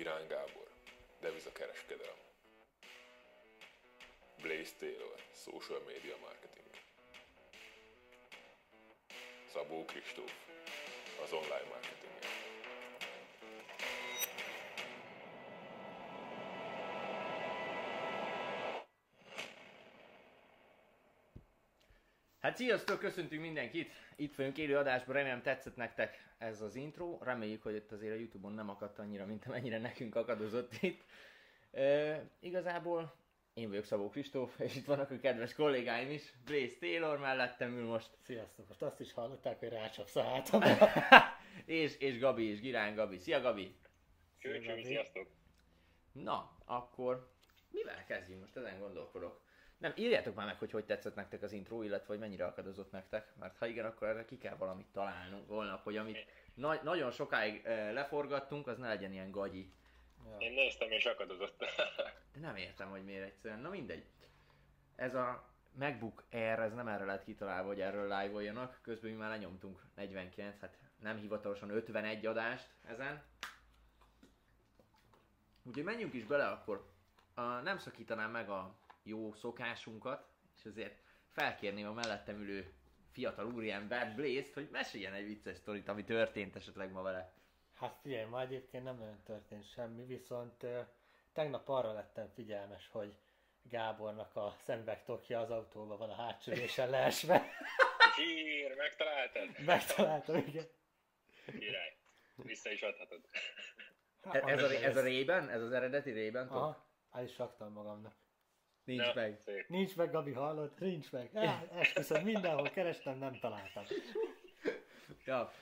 Girán Gábor, devizakereskedelem. Blaze Taylor, social media marketing. Szabó Kristóf, az online marketing. Hát sziasztok, köszöntünk mindenkit! Itt vagyunk élő adásban, remélem tetszett nektek ez az intro. Reméljük, hogy itt azért a Youtube-on nem akadt annyira, mint amennyire nekünk akadozott itt. E, igazából én vagyok Szabó Kristóf, és itt vannak a kedves kollégáim is. Blaze Taylor mellettem ül most. Sziasztok, most azt is hallották, hogy rácsapsz a hátam. és, és Gabi is, Girán Gabi. Szia Gabi! Cső, sziasztok! Na, akkor mivel kezdjünk? Most ezen gondolkodok. Nem, írjátok már meg, hogy hogy tetszett nektek az intro, illetve hogy mennyire akadozott nektek, mert ha igen, akkor erre ki kell valamit találnunk holnap, hogy amit na- nagyon sokáig e, leforgattunk, az ne legyen ilyen gagyi. Én néztem és akadozott. De nem értem, hogy miért egyszerűen. Na mindegy. Ez a MacBook Air, ez nem erre lett kitalálva, hogy erről live-oljanak. Közben mi már lenyomtunk 49, hát nem hivatalosan 51 adást ezen. Úgyhogy menjünk is bele akkor. A, nem szakítanám meg a jó szokásunkat, és azért felkérném a mellettem ülő fiatal úriember Blaze-t, hogy meséljen egy vicces sztorit, ami történt esetleg ma vele. Hát figyelj, ma egyébként nem nagyon történt semmi, viszont tegnap arra lettem figyelmes, hogy Gábornak a szemüvegtokja az autóban van a hátsó ülésen leesve. Zsír, megtaláltad? Megtaláltam, igen. Király. Vissza is adhatod. Hát, ez, a, ez a rében? Ez az eredeti rében? Aha, el is raktam magamnak. Nincs ja, meg. Szép. Nincs meg, Gabi, hallod? Nincs meg. Ah, esküszöm, mindenhol kerestem, nem találtam. ja.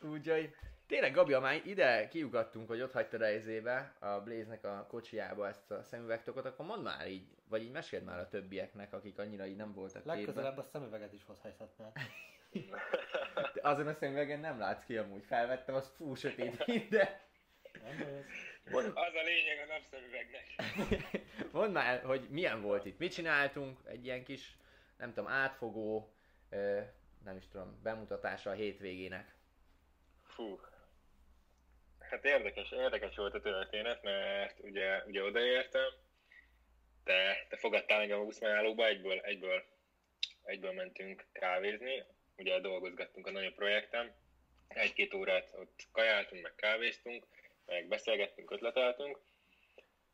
Úgyhogy tényleg, Gabi, már ide kiugattunk, hogy ott hagytad ezébe a Blaze-nek a kocsijába ezt a szemüvegtokot, akkor mondd már így, vagy így meséld már a többieknek, akik annyira így nem voltak Legközelebb a szemüveget is hozhatnál. De azon a szemüvegen nem látsz ki amúgy, felvettem, az fú sötét de... Nem az a lényeg a napszemüvegnek. Mondd már, hogy milyen volt itt. Mit csináltunk? Egy ilyen kis, nem tudom, átfogó, nem is tudom, bemutatása a hétvégének. Fú. Hát érdekes, érdekes volt a történet, mert ugye, ugye odaértem, te, te fogadtál engem a buszmegállóba, egyből, egyből, egyből mentünk kávézni, ugye dolgozgattunk a nagyobb projektem, egy-két órát ott kajáltunk, meg kávéztunk, meg beszélgettünk, ötleteltünk,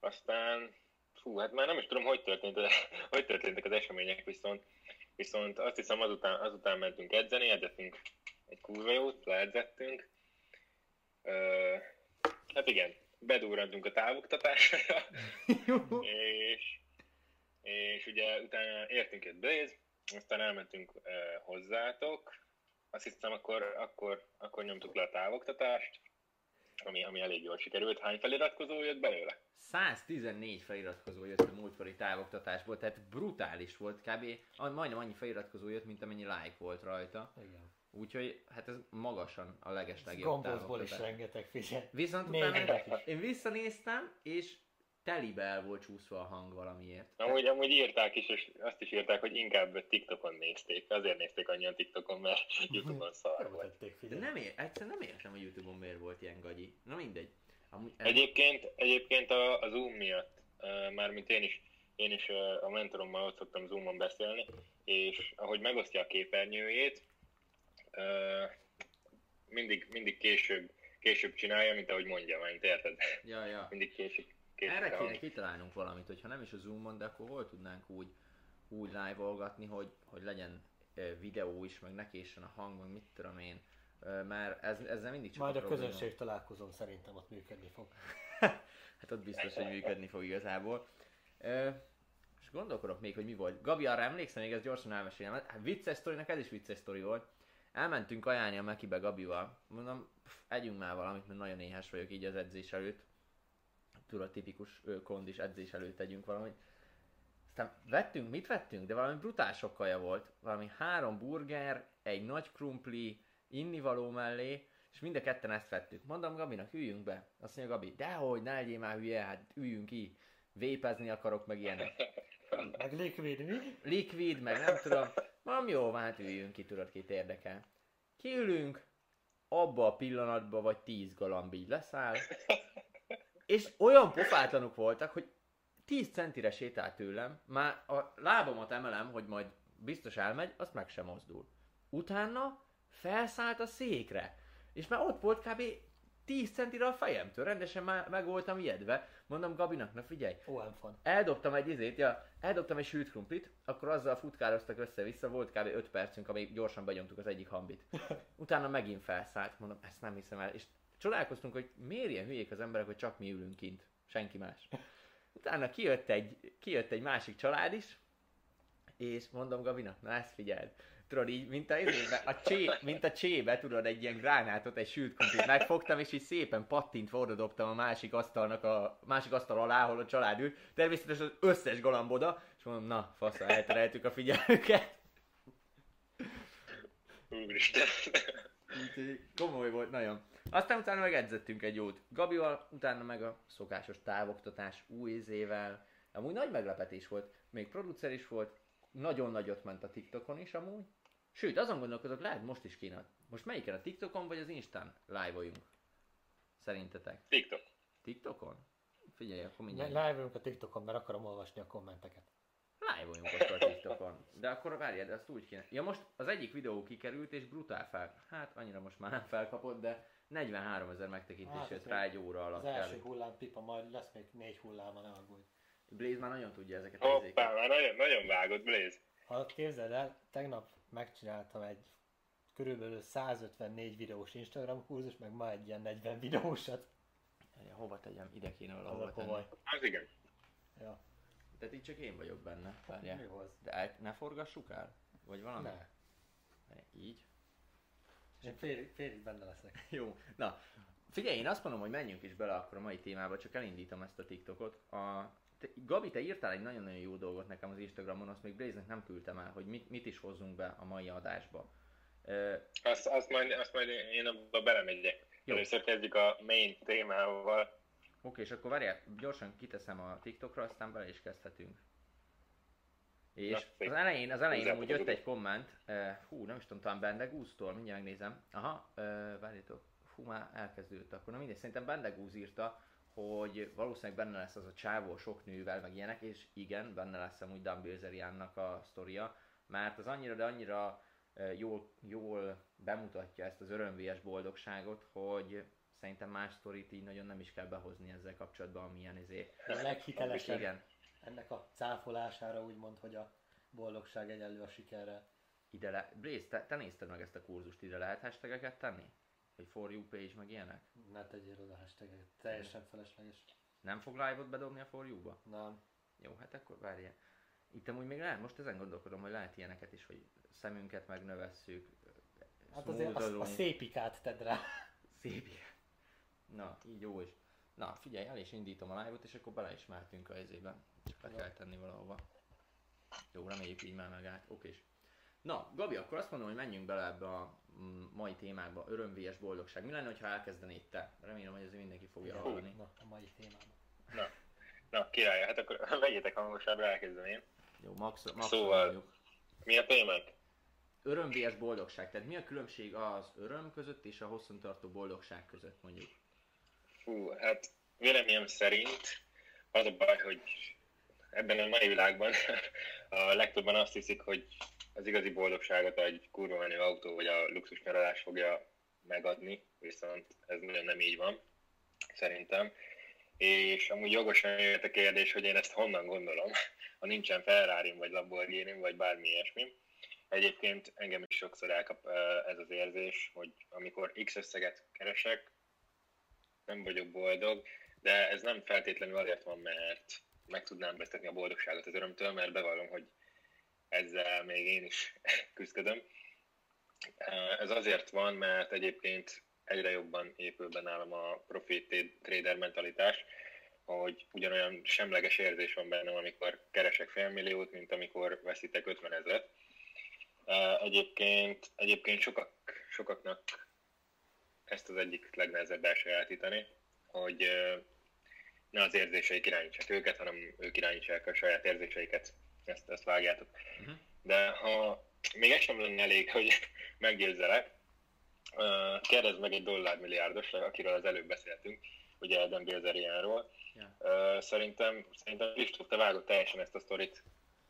aztán, fú, hát már nem is tudom, hogy, történt, hogy történtek az események, viszont, viszont azt hiszem azután, azután mentünk edzeni, edzettünk egy kurva jót, leedzettünk, uh, hát igen, bedúrantunk a távoktatásra, és, és ugye utána értünk egy Blaze, aztán elmentünk uh, hozzátok, azt hiszem akkor, akkor, akkor nyomtuk le a távoktatást, ami, ami elég jól sikerült. Hány feliratkozó jött belőle? 114 feliratkozó jött a múltkori távoktatásból, tehát brutális volt, kb. majdnem annyi feliratkozó jött, mint amennyi like volt rajta. Igen. Úgyhogy hát ez magasan a legeslegjobb Gombózból is rengeteg figyelj. Viszont utána én visszanéztem, és telibe el volt csúszva a hang valamiért. Amúgy, amúgy írták is, és azt is írták, hogy inkább TikTokon nézték. Azért nézték annyian TikTokon, mert Youtube-on szar volt. De nem ér, egyszerűen nem értem, hogy Youtube-on miért volt ilyen gagyi. Na mindegy. Amúgy, ez... egyébként, egyébként a, a Zoom miatt, mármint én is, én is a mentorommal ott szoktam Zoomon beszélni, és ahogy megosztja a képernyőjét, mindig, mindig később, később csinálja, mint ahogy mondja, mert érted? Ja, ja. mindig később. Erre kéne kitalálnunk valamit, hogyha nem is a Zoom-on, de akkor hol tudnánk úgy, úgy live-olgatni, hogy, hogy legyen videó is, meg ne késsen a hang, meg mit tudom én. Mert ez, ezzel mindig csak Majd a, a közönség találkozom szerintem ott működni fog. hát ott biztos, hogy működni fog igazából. És gondolkodok még, hogy mi volt. Gabi, arra emlékszem, még ezt gyorsan elmesélem. Hát vicces sztorinak ez is vicces sztori volt. Elmentünk ajánlni a Mekibe Gabival. Mondom, pff, együnk már valamit, mert nagyon éhes vagyok így az edzés előtt tudod, tipikus kondis edzés előtt tegyünk valamit. Aztán vettünk, mit vettünk? De valami brutál sok kaja volt. Valami három burger, egy nagy krumpli, innivaló mellé, és mind a ketten ezt vettük. Mondom Gabinak, üljünk be. Azt mondja Gabi, dehogy, ne legyél már hülye, hát üljünk ki. Vépezni akarok, meg ilyenek. Meg likvid, mi? Likvid, meg nem tudom. Mondom, jó, hát üljünk ki, tudod, kit érdekel. Kiülünk, abba a pillanatban vagy tíz galamb így leszáll, És olyan pofátlanok voltak, hogy 10 centire sétált tőlem, már a lábamat emelem, hogy majd biztos elmegy, azt meg sem mozdul. Utána felszállt a székre, és már ott volt kb. 10 centire a fejemtől, rendesen már meg voltam ijedve. Mondom Gabinak, na figyelj, OM fan. eldobtam egy izét, ja, eldobtam egy sült krumplit, akkor azzal futkároztak össze-vissza, volt kb. 5 percünk, amíg gyorsan benyomtuk az egyik hambit. Utána megint felszállt, mondom, ezt nem hiszem el, és csodálkoztunk, hogy miért ilyen hülyék az emberek, hogy csak mi ülünk kint, senki más. Utána kijött egy, kijött egy másik család is, és mondom Gabinak, na ezt figyeld. Tudod így, mint a, izébe, a, csé, mint a csébe, tudod, egy ilyen gránátot, egy sült krumplit megfogtam, és így szépen pattintva oda dobtam a másik asztalnak a másik asztal alá, ahol a család ült. Természetesen az összes galamboda, és mondom, na, faszra, eltereltük a figyelmüket. Úristen. Úgyhogy komoly volt nagyon. Aztán utána meg edzettünk egy jót. Gabival, utána meg a szokásos távoktatás új izével. Amúgy nagy meglepetés volt. Még producer is volt. Nagyon nagyot ment a TikTokon is amúgy. Sőt, azon gondolkodok, lehet most is kéne. Most melyiken a TikTokon vagy az Instán live-oljunk? Szerintetek? TikTok. TikTokon? Figyelj, akkor mindjárt. Live-olunk a TikTokon, mert akarom olvasni a kommenteket. Live-oljunk akkor a TikTokon. De akkor várjál, de azt úgy kéne. Ja most az egyik videó kikerült és brutál fel. Hát annyira most már nem felkapott, de 43 ezer megtekintés Hát, jött ez rá egy óra alatt. Az első kb. hullám pipa, majd lesz még négy hulláma, ne aggódj. Blaze már nagyon tudja ezeket. Hoppá, már nagyon, nagyon vágott Blaze. Ha képzeld el, tegnap megcsináltam egy körülbelül 154 videós Instagram kurzus, meg ma egy ilyen 40 videósat. Hova tegyem? Ide kéne valahova tenni. Az igen. Ja. Tehát így csak én vagyok benne. Várjál. Mi volt? De el, ne forgassuk el? Vagy valami? Ne. Így? Én félig, félig benne leszek. Jó. Na, figyelj, én azt mondom, hogy menjünk is bele akkor a mai témába, csak elindítom ezt a TikTokot. A, te, Gabi, te írtál egy nagyon-nagyon jó dolgot nekem az Instagramon, azt még Blaze-nek nem küldtem el, hogy mit, mit is hozzunk be a mai adásba. Ö, Azt, azt, majd, azt majd én abba belemegyek. Jó. Először kezdjük a main témával. Oké, és akkor várjál, gyorsan kiteszem a TikTokra, aztán bele is kezdhetünk. És az elején, az elején amúgy jött egy komment, uh, hú, nem is tudom, talán Bendegúztól, mindjárt megnézem. Aha, uh, várjátok, hú, már elkezdődött akkor, na mindegy, szerintem Bendegúz írta, hogy valószínűleg benne lesz az a csávó sok nővel, meg ilyenek, és igen, benne lesz amúgy Dan Bilzeriannak a sztoria, mert az annyira, de annyira uh, jól, jól bemutatja ezt az örömvélyes boldogságot, hogy szerintem más sztorit így nagyon nem is kell behozni ezzel kapcsolatban, amilyen izé. A leghitelesebb Igen, ennek a cáfolására úgymond, hogy a boldogság egyenlő a sikerrel. ide le... Blaze, te, te nézted meg ezt a kurzust, ide lehet hashtageket tenni? Hogy for you page, meg ilyenek? Ne tegyél oda hashtaget, teljesen felesleges. Nem fog live-ot bedobni a for you-ba? Nem. Jó, hát akkor várjál. Itt amúgy még lehet, most ezen gondolkodom, hogy lehet ilyeneket is, hogy szemünket megnövesszük, Hát azért a, a szépikát tedd rá. Szép. Na, így jó is. Na, figyelj, el is indítom a live-ot, és akkor bele is mehetünk a izébe. Csak le Jó. kell tenni valahova. Jó, reméljük így már megállt. Okés. Na, Gabi, akkor azt mondom, hogy menjünk bele ebbe a mm, mai témába. Örömvélyes boldogság. Mi lenne, ha elkezdenéd te? Remélem, hogy azért mindenki fogja Jó, hallani. Na, a mai témában. Na, na király, hát akkor vegyétek hangosabbra, elkezdem én. Jó, max, max Szóval- mondjuk. Mi a témánk? Örömvélyes boldogság. Tehát mi a különbség az öröm között és a hosszantartó boldogság között mondjuk? Fú, hát véleményem szerint az a baj, hogy ebben a mai világban a legtöbben azt hiszik, hogy az igazi boldogságot egy kurva menő autó vagy a luxus nyaralás fogja megadni, viszont ez nagyon nem így van, szerintem. És amúgy jogosan jött a kérdés, hogy én ezt honnan gondolom, ha nincsen ferrari vagy lamborghini vagy bármi ilyesmi. Egyébként engem is sokszor elkap ez az érzés, hogy amikor X összeget keresek, nem vagyok boldog, de ez nem feltétlenül azért van, mert meg tudnám vesztetni a boldogságot az örömtől, mert bevallom, hogy ezzel még én is küzdködöm. Ez azért van, mert egyébként egyre jobban épül be nálam a profit trader mentalitás, hogy ugyanolyan semleges érzés van bennem, amikor keresek félmilliót, mint amikor veszítek 50 ezeret. Egyébként, egyébként sokak, sokaknak ezt az egyik legnehezebb elsajátítani, hogy ne az érzéseik irányítsák őket, hanem ők irányítsák a saját érzéseiket. Ezt, ezt vágjátok. Mhm. De ha még ez sem lenne elég, hogy meggyőzzelek, kérdezd meg egy dollármilliárdos, akiről az előbb beszéltünk, ugye Dan Bilzerianról. Ja. Ö, szerintem, szerintem Kristóf, te vágod teljesen ezt a sztorit.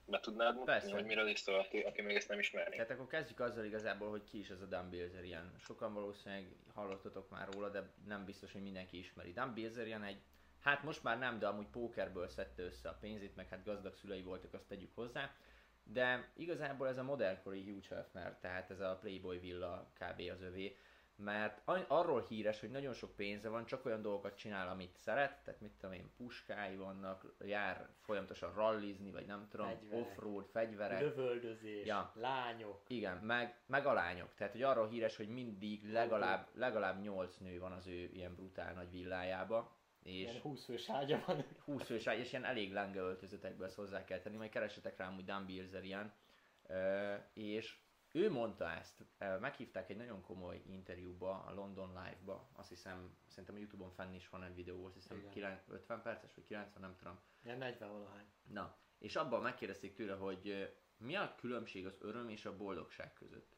Be tudnád mutatni, Persze. hogy miről is szól, aki, aki még ezt nem ismeri? Tehát akkor kezdjük azzal igazából, hogy ki is ez a Dan Bilzerian. Sokan valószínűleg hallottatok már róla, de nem biztos, hogy mindenki ismeri. Dan Bilzerian egy, hát most már nem, de amúgy pókerből szedte össze a pénzét, meg hát gazdag szülei voltak, azt tegyük hozzá. De igazából ez a modellkori Hugh Hefner, tehát ez a Playboy villa kb. az övé, mert arról híres, hogy nagyon sok pénze van, csak olyan dolgokat csinál, amit szeret, tehát mit tudom én, puskái vannak, jár folyamatosan rallizni, vagy nem tudom, Fegyverek. offroad, fegyverek. Lövöldözés, Ja. lányok. Igen, meg, meg a lányok. Tehát, hogy arról híres, hogy mindig legalább, legalább 8 nő van az ő ilyen brutál nagy villájába, és Ilyen 20 fős ágya van. 20 fős ágy, és ilyen elég lenge öltözetekbe ezt hozzá kell tenni, majd keresetek rám, hogy Dan Bilzerian, és ő mondta ezt, Ö, meghívták egy nagyon komoly interjúba, a London Live-ba, azt hiszem, szerintem a Youtube-on fenn is van egy videó, azt hiszem Igen. 9, 50 perces, vagy 90, nem tudom. Ilyen 40 valahány. Na, és abban megkérdezték tőle, hogy ö, mi a különbség az öröm és a boldogság között.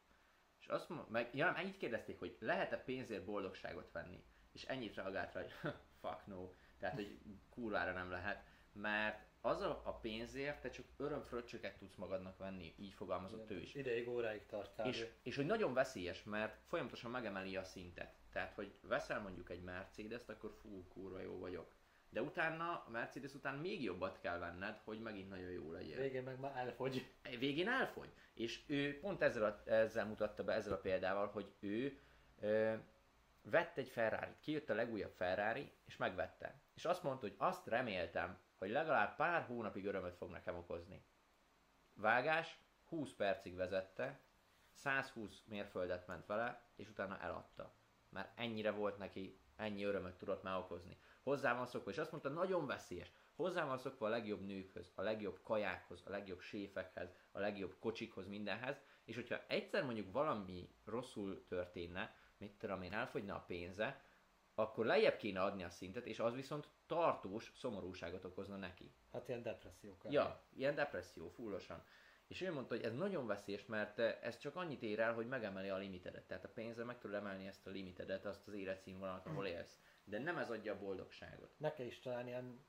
És azt meg, ja, ennyit kérdezték, hogy lehet-e pénzért boldogságot venni? És ennyit reagált rá, hogy fuck no. Tehát, hogy kurvára nem lehet. Mert az a, pénzért te csak örömfröccsöket tudsz magadnak venni, így fogalmazott ő is. Ideig, óráig tart kb. És, és hogy nagyon veszélyes, mert folyamatosan megemeli a szintet. Tehát, hogy veszel mondjuk egy Mercedes-t, akkor fú, kurva jó vagyok. De utána, a Mercedes után még jobbat kell venned, hogy megint nagyon jó legyél. Végén meg már elfogy. Végén elfogy. És ő pont ezzel, a, ezzel mutatta be, ezzel a példával, hogy ő ö, vett egy ferrari kijött a legújabb Ferrari, és megvette. És azt mondta, hogy azt reméltem, hogy legalább pár hónapig örömöt fog nekem okozni. Vágás, 20 percig vezette, 120 mérföldet ment vele, és utána eladta. Mert ennyire volt neki, ennyi örömöt tudott már okozni. Hozzá van szokva, és azt mondta, nagyon veszélyes. Hozzá van szokva a legjobb nőkhöz, a legjobb kajákhoz, a legjobb séfekhez, a legjobb kocsikhoz, mindenhez, és hogyha egyszer mondjuk valami rosszul történne, mit tudom én, elfogyna a pénze, akkor lejjebb kéne adni a szintet, és az viszont tartós szomorúságot okozna neki. Hát ilyen depresszió kb. Ja, ilyen depresszió, fullosan. És ő mondta, hogy ez nagyon veszélyes, mert eh, ez csak annyit ér el, hogy megemeli a limitedet. Tehát a pénzzel meg tudod emelni ezt a limitedet, azt az életszínvonalat, ahol élsz. De nem ez adja a boldogságot. Neki is talán ilyen,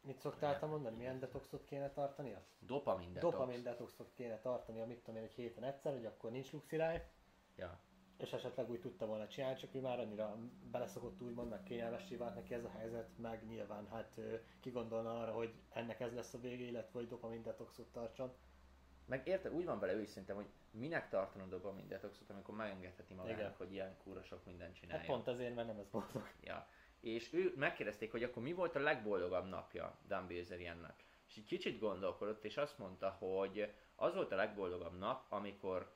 mit szoktál te mondani, milyen detoxot kéne tartania? Dopamin detox. Dopamin detoxot kéne tartania, mit tudom én, egy héten egyszer, hogy akkor nincs luxi life, Ja. És esetleg úgy tudta volna csinálni, csak ő már annyira beleszokott úgymond, meg kényelmessé vált neki ez a helyzet, meg nyilván hát ki gondolna arra, hogy ennek ez lesz a vége, illetve hogy dopamin detoxot tartson. Meg érted, úgy van vele ő is szerintem, hogy minek tartanod dopamin detoxot, amikor megengedheti magának, Igen. hogy ilyen kúra sok mindent csinálja. Hát pont ezért, mert nem ez boldog. Ja. És ő megkérdezték, hogy akkor mi volt a legboldogabb napja Dan Bilzeriannak. És egy kicsit gondolkodott, és azt mondta, hogy az volt a legboldogabb nap, amikor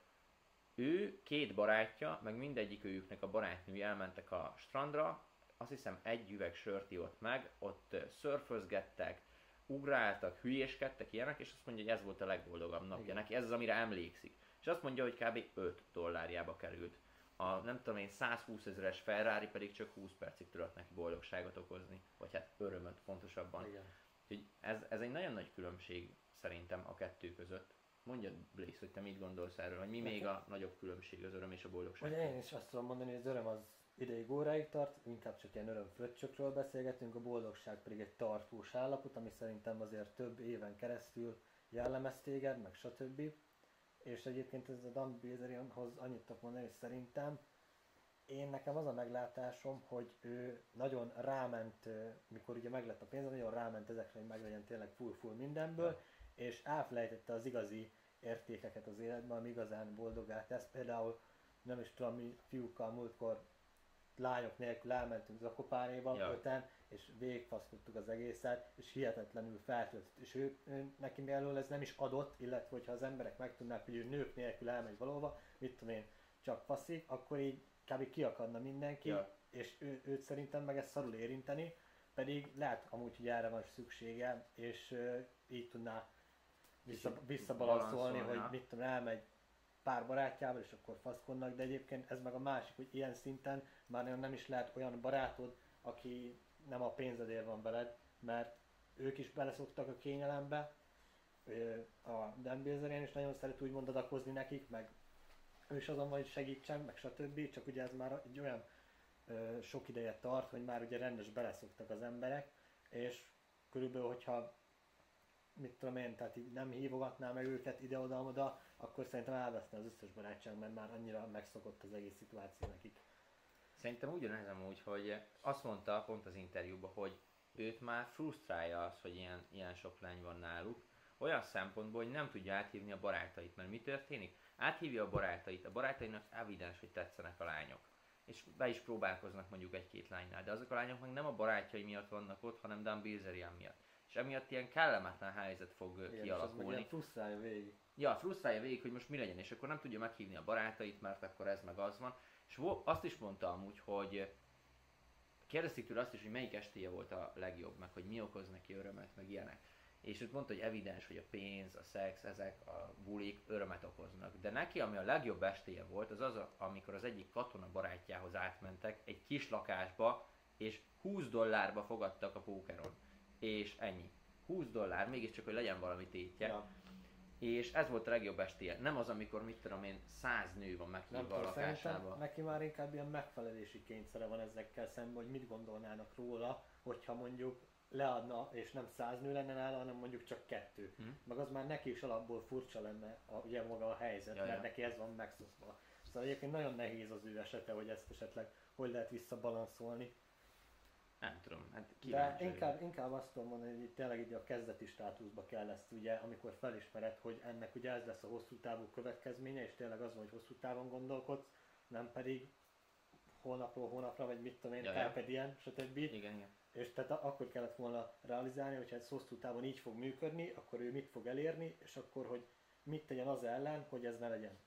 ő, két barátja, meg mindegyik őjüknek a barátnői elmentek a strandra, azt hiszem egy üveg sört ivott meg, ott szörfözgettek, ugráltak, hülyéskedtek, ilyenek, és azt mondja, hogy ez volt a legboldogabb napja Igen. neki, ez az, amire emlékszik. És azt mondja, hogy kb. 5 dollárjába került. A nem tudom én 120 ezeres Ferrari pedig csak 20 percig tudott neki boldogságot okozni, vagy hát örömöt pontosabban. Igen. Úgyhogy ez, ez egy nagyon nagy különbség szerintem a kettő között. Mondjad Blaze, hogy te mit gondolsz erről, hogy mi még a nagyobb különbség az öröm és a boldogság Ugye én is azt tudom mondani, hogy az öröm az ideig óráig tart, inkább csak ilyen örömfröccsökről beszélgetünk, a boldogság pedig egy tartós állapot, ami szerintem azért több éven keresztül jellemez téged, meg stb. És egyébként ez a Dan Bilzerianhoz annyit tudok mondani, hogy szerintem én nekem az a meglátásom, hogy ő nagyon ráment, mikor ugye meglett a pénz, nagyon ráment ezekre, hogy meglegyen tényleg full-full mindenből, és elfelejtette az igazi értékeket az életben, ami igazán boldogá tesz. Például nem is tudom, mi fiúkkal múltkor lányok nélkül elmentünk Zakopánéba, Ja. öten, és végigfaszkodtuk az egészet, és hihetetlenül feltöltött. És ő, ő, neki mielőtt ez nem is adott, illetve hogyha az emberek megtudnák, hogy ő nők nélkül elmegy valahova, mit tudom én, csak faszik, akkor így kb. kiakadna mindenki, Ja. és ő, őt szerintem meg ezt szarul érinteni, pedig lehet amúgy, hogy erre van szüksége, és ö, így tudná vissza, visszabalanszolni, balanszolni, hogy mit tudom, elmegy pár barátjával, és akkor faszkodnak, de egyébként ez meg a másik, hogy ilyen szinten már nem is lehet olyan barátod, aki nem a pénzedért van veled, mert ők is beleszoktak a kényelembe, a Dan Bilzerian is nagyon szeret úgy adakozni nekik, meg ő is azon van, hogy segítsen, meg stb. Csak ugye ez már egy olyan sok ideje tart, hogy már ugye rendes beleszoktak az emberek, és körülbelül, hogyha mit tudom én, tehát így nem hívogatná meg őket ide-oda-oda, akkor szerintem elveszne az összes barátság, mert már annyira megszokott az egész szituáció nekik. Szerintem ugyanez amúgy, hogy azt mondta pont az interjúban, hogy őt már frusztrálja az, hogy ilyen, ilyen sok lány van náluk, olyan szempontból, hogy nem tudja áthívni a barátait, mert mi történik? Áthívja a barátait, a barátainak evidens, hogy tetszenek a lányok. És be is próbálkoznak mondjuk egy-két lánynál, de azok a lányok meg nem a barátjai miatt vannak ott, hanem Dan Bilzerian miatt. És emiatt ilyen kellemetlen helyzet fog Igen, és kialakulni. ilyen frusztrálja végig. Ja, frusztrálja végig, hogy most mi legyen, és akkor nem tudja meghívni a barátait, mert akkor ez meg az van. És azt is mondta amúgy, hogy kérdezték tőle azt is, hogy melyik estéje volt a legjobb, meg hogy mi okoz neki örömet, meg ilyenek. És őt mondta, hogy evidens, hogy a pénz, a szex, ezek a bulik örömet okoznak. De neki, ami a legjobb estéje volt, az az, amikor az egyik katona barátjához átmentek egy kis lakásba, és 20 dollárba fogadtak a pókeron. És ennyi. 20 dollár, mégiscsak, hogy legyen valami tétje. Ja. És ez volt a legjobb estéje. Nem az, amikor mit tudom én, száz nő van meghívva a lakásába. neki már inkább ilyen megfelelési kényszere van ezekkel szemben, hogy mit gondolnának róla, hogyha mondjuk leadna, és nem száz nő lenne nála, hanem mondjuk csak kettő. Hm. Meg az már neki is alapból furcsa lenne a, ugye maga a helyzet, Ja, mert neki ez van megszokva. Szóval egyébként nagyon nehéz az ő esete, hogy ezt esetleg hogy lehet visszabalanszolni. Nem tudom, hát De vagyok. inkább, inkább azt tudom mondani, hogy tényleg így a kezdeti státuszba kell ezt ugye, amikor felismered, hogy ennek ugye ez lesz a hosszú távú következménye, és tényleg az van, hogy hosszú távon gondolkodsz, nem pedig hónapról hónapra, vagy mit tudom én, Ja, carpe diem, stb. Igen, igen. És tehát akkor kellett volna realizálni, hogyha ez hosszú távon így fog működni, akkor ő mit fog elérni, és akkor, hogy mit tegyen az ellen, hogy ez ne legyen.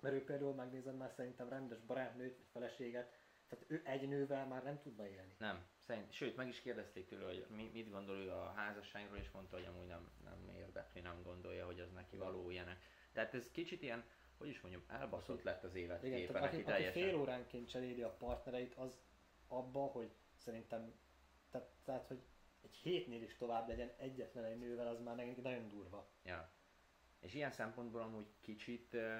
Mert ő például megnézem már szerintem rendes barátnőt, vagy feleséget, tehát ő egy nővel már nem tudna élni. Nem, szerint, sőt, meg is kérdezték tőle, hogy mi, mit gondol ő a házasságról, és mondta, hogy amúgy nem, nem érdekli, nem gondolja, hogy az neki való ilyenek. Tehát ez kicsit ilyen, hogy is mondjam, elbaszott lett az Igen, életképe tehát aki, aki fél óránként cseréli a partnereit, az abba, hogy szerintem, tehát, tehát hogy egy hétnél is tovább legyen egyetlen egy nővel, az már neki nagyon durva. Ja. És ilyen szempontból amúgy kicsit uh,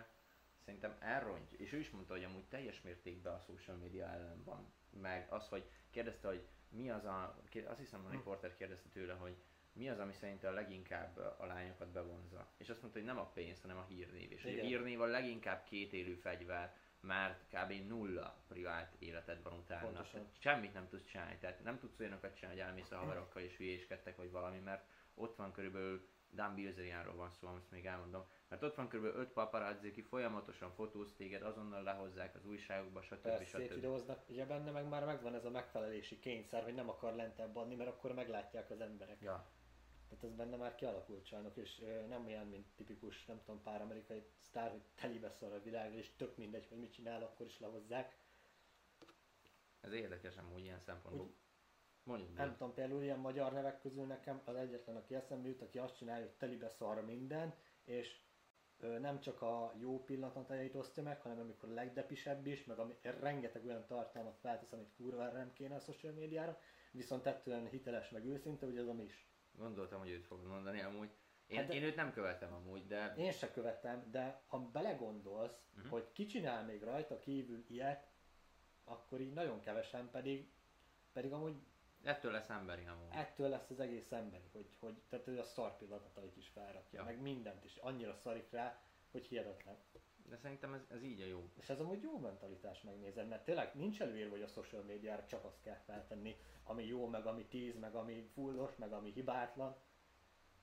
szerintem elrontja, és ő is mondta, hogy amúgy teljes mértékben a social media ellen van. Meg az, hogy kérdezte, hogy mi az a, azt hiszem a riporter kérdezte tőle, hogy mi az, ami szerintem a leginkább a lányokat bevonza. És azt mondta, hogy nem a pénz, hanem a hírnév. És hogy a Igen. hírnév a leginkább két élő fegyver, mert kb. nulla privát életed van utána. Semmit nem tudsz csinálni. Tehát nem tudsz olyanokat csinálni, hogy elmész a haverokkal és hülyéskedtek, vagy valami, mert ott van körülbelül Dan Bilzerianról van szó, azt még elmondom, mert ott van körülbelül öt paparazzi, aki folyamatosan fotóz téged, azonnal lehozzák az újságokba, stb. Persze stb. szétvideóznak, ugye benne meg már megvan ez a megfelelési kényszer, hogy nem akar lentebb adni, mert akkor meglátják az emberek. Ja, Tehát ez benne már kialakult sajnos, és nem olyan, mint tipikus, nem tudom, pár amerikai sztár, hogy telibe szar a világra, és tök mindegy, hogy mit csinál, akkor is lehozzák. ez érdekes amúgy ilyen szempontból. Mondjuk, Nem tudom, például ilyen magyar nevek közül nekem az egyetlen, aki eszembe jut, aki azt csinálja, hogy telibe szar minden, és ö, nem csak a jó pillanatait osztja meg, hanem amikor a legdepisebb is, meg ami rengeteg olyan tartalmat feltesz, amit kurva nem kéne a social médiára, viszont ettől hiteles meg őszinte, hogy az a is. Gondoltam, hogy őt fogod mondani amúgy. Én, Hát de- én őt nem követem amúgy, de Én se követem, de ha belegondolsz, uh-huh. hogy ki csinál még rajta kívül ilyet, akkor így nagyon kevesen, pedig, pedig amúgy ettől lesz emberi amúgy. ettől lesz az egész emberi, hogy, hogy tehát ő a szar pillanatait is felrakja, Ja. meg mindent is, annyira szarik rá, hogy hihetetlen. De szerintem ez, ez így a jó. És ez amúgy jó mentalitás megnézem, mert tényleg nincs előírva, hogy a social médiára csak azt kell feltenni, ami jó, meg ami tíz, meg ami fullos, meg ami hibátlan.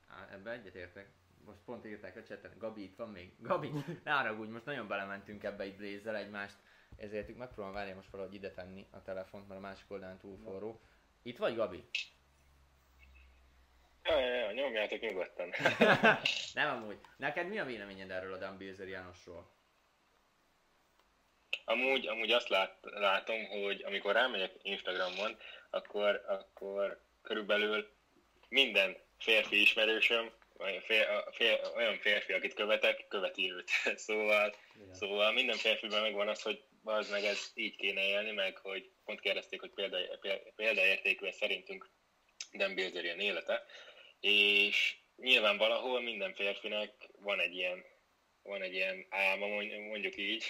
Á, ebbe egyetértek. Most pont írták a cseten, Gabi itt van még. Gabi, ne haragudj, most nagyon belementünk ebbe itt Blaze-zel egymást, ezért megpróbálom várni most valahogy ide tenni a telefont, mert a másik oldalán túl forró. Itt vagy Gabi? Ja, ja, ja, nyomjátok nyugodtan. Nem amúgy. Neked mi a véleményed erről a Dan Bilzer Jánosról? Amúgy, amúgy azt lát, látom, hogy amikor rámegyek Instagramon, akkor, akkor körülbelül minden férfi ismerősöm, vagy fér, fér, olyan férfi, akit követek, követi őt. szóval, Igen. szóval minden férfiben megvan az, hogy az meg ez így kéne élni, meg hogy pont kérdezték, hogy példa, példaértékű szerintünk Dan Bilzerian élete, és nyilván valahol minden férfinek van egy ilyen, van egy ilyen álma, mondj- mondjuk így,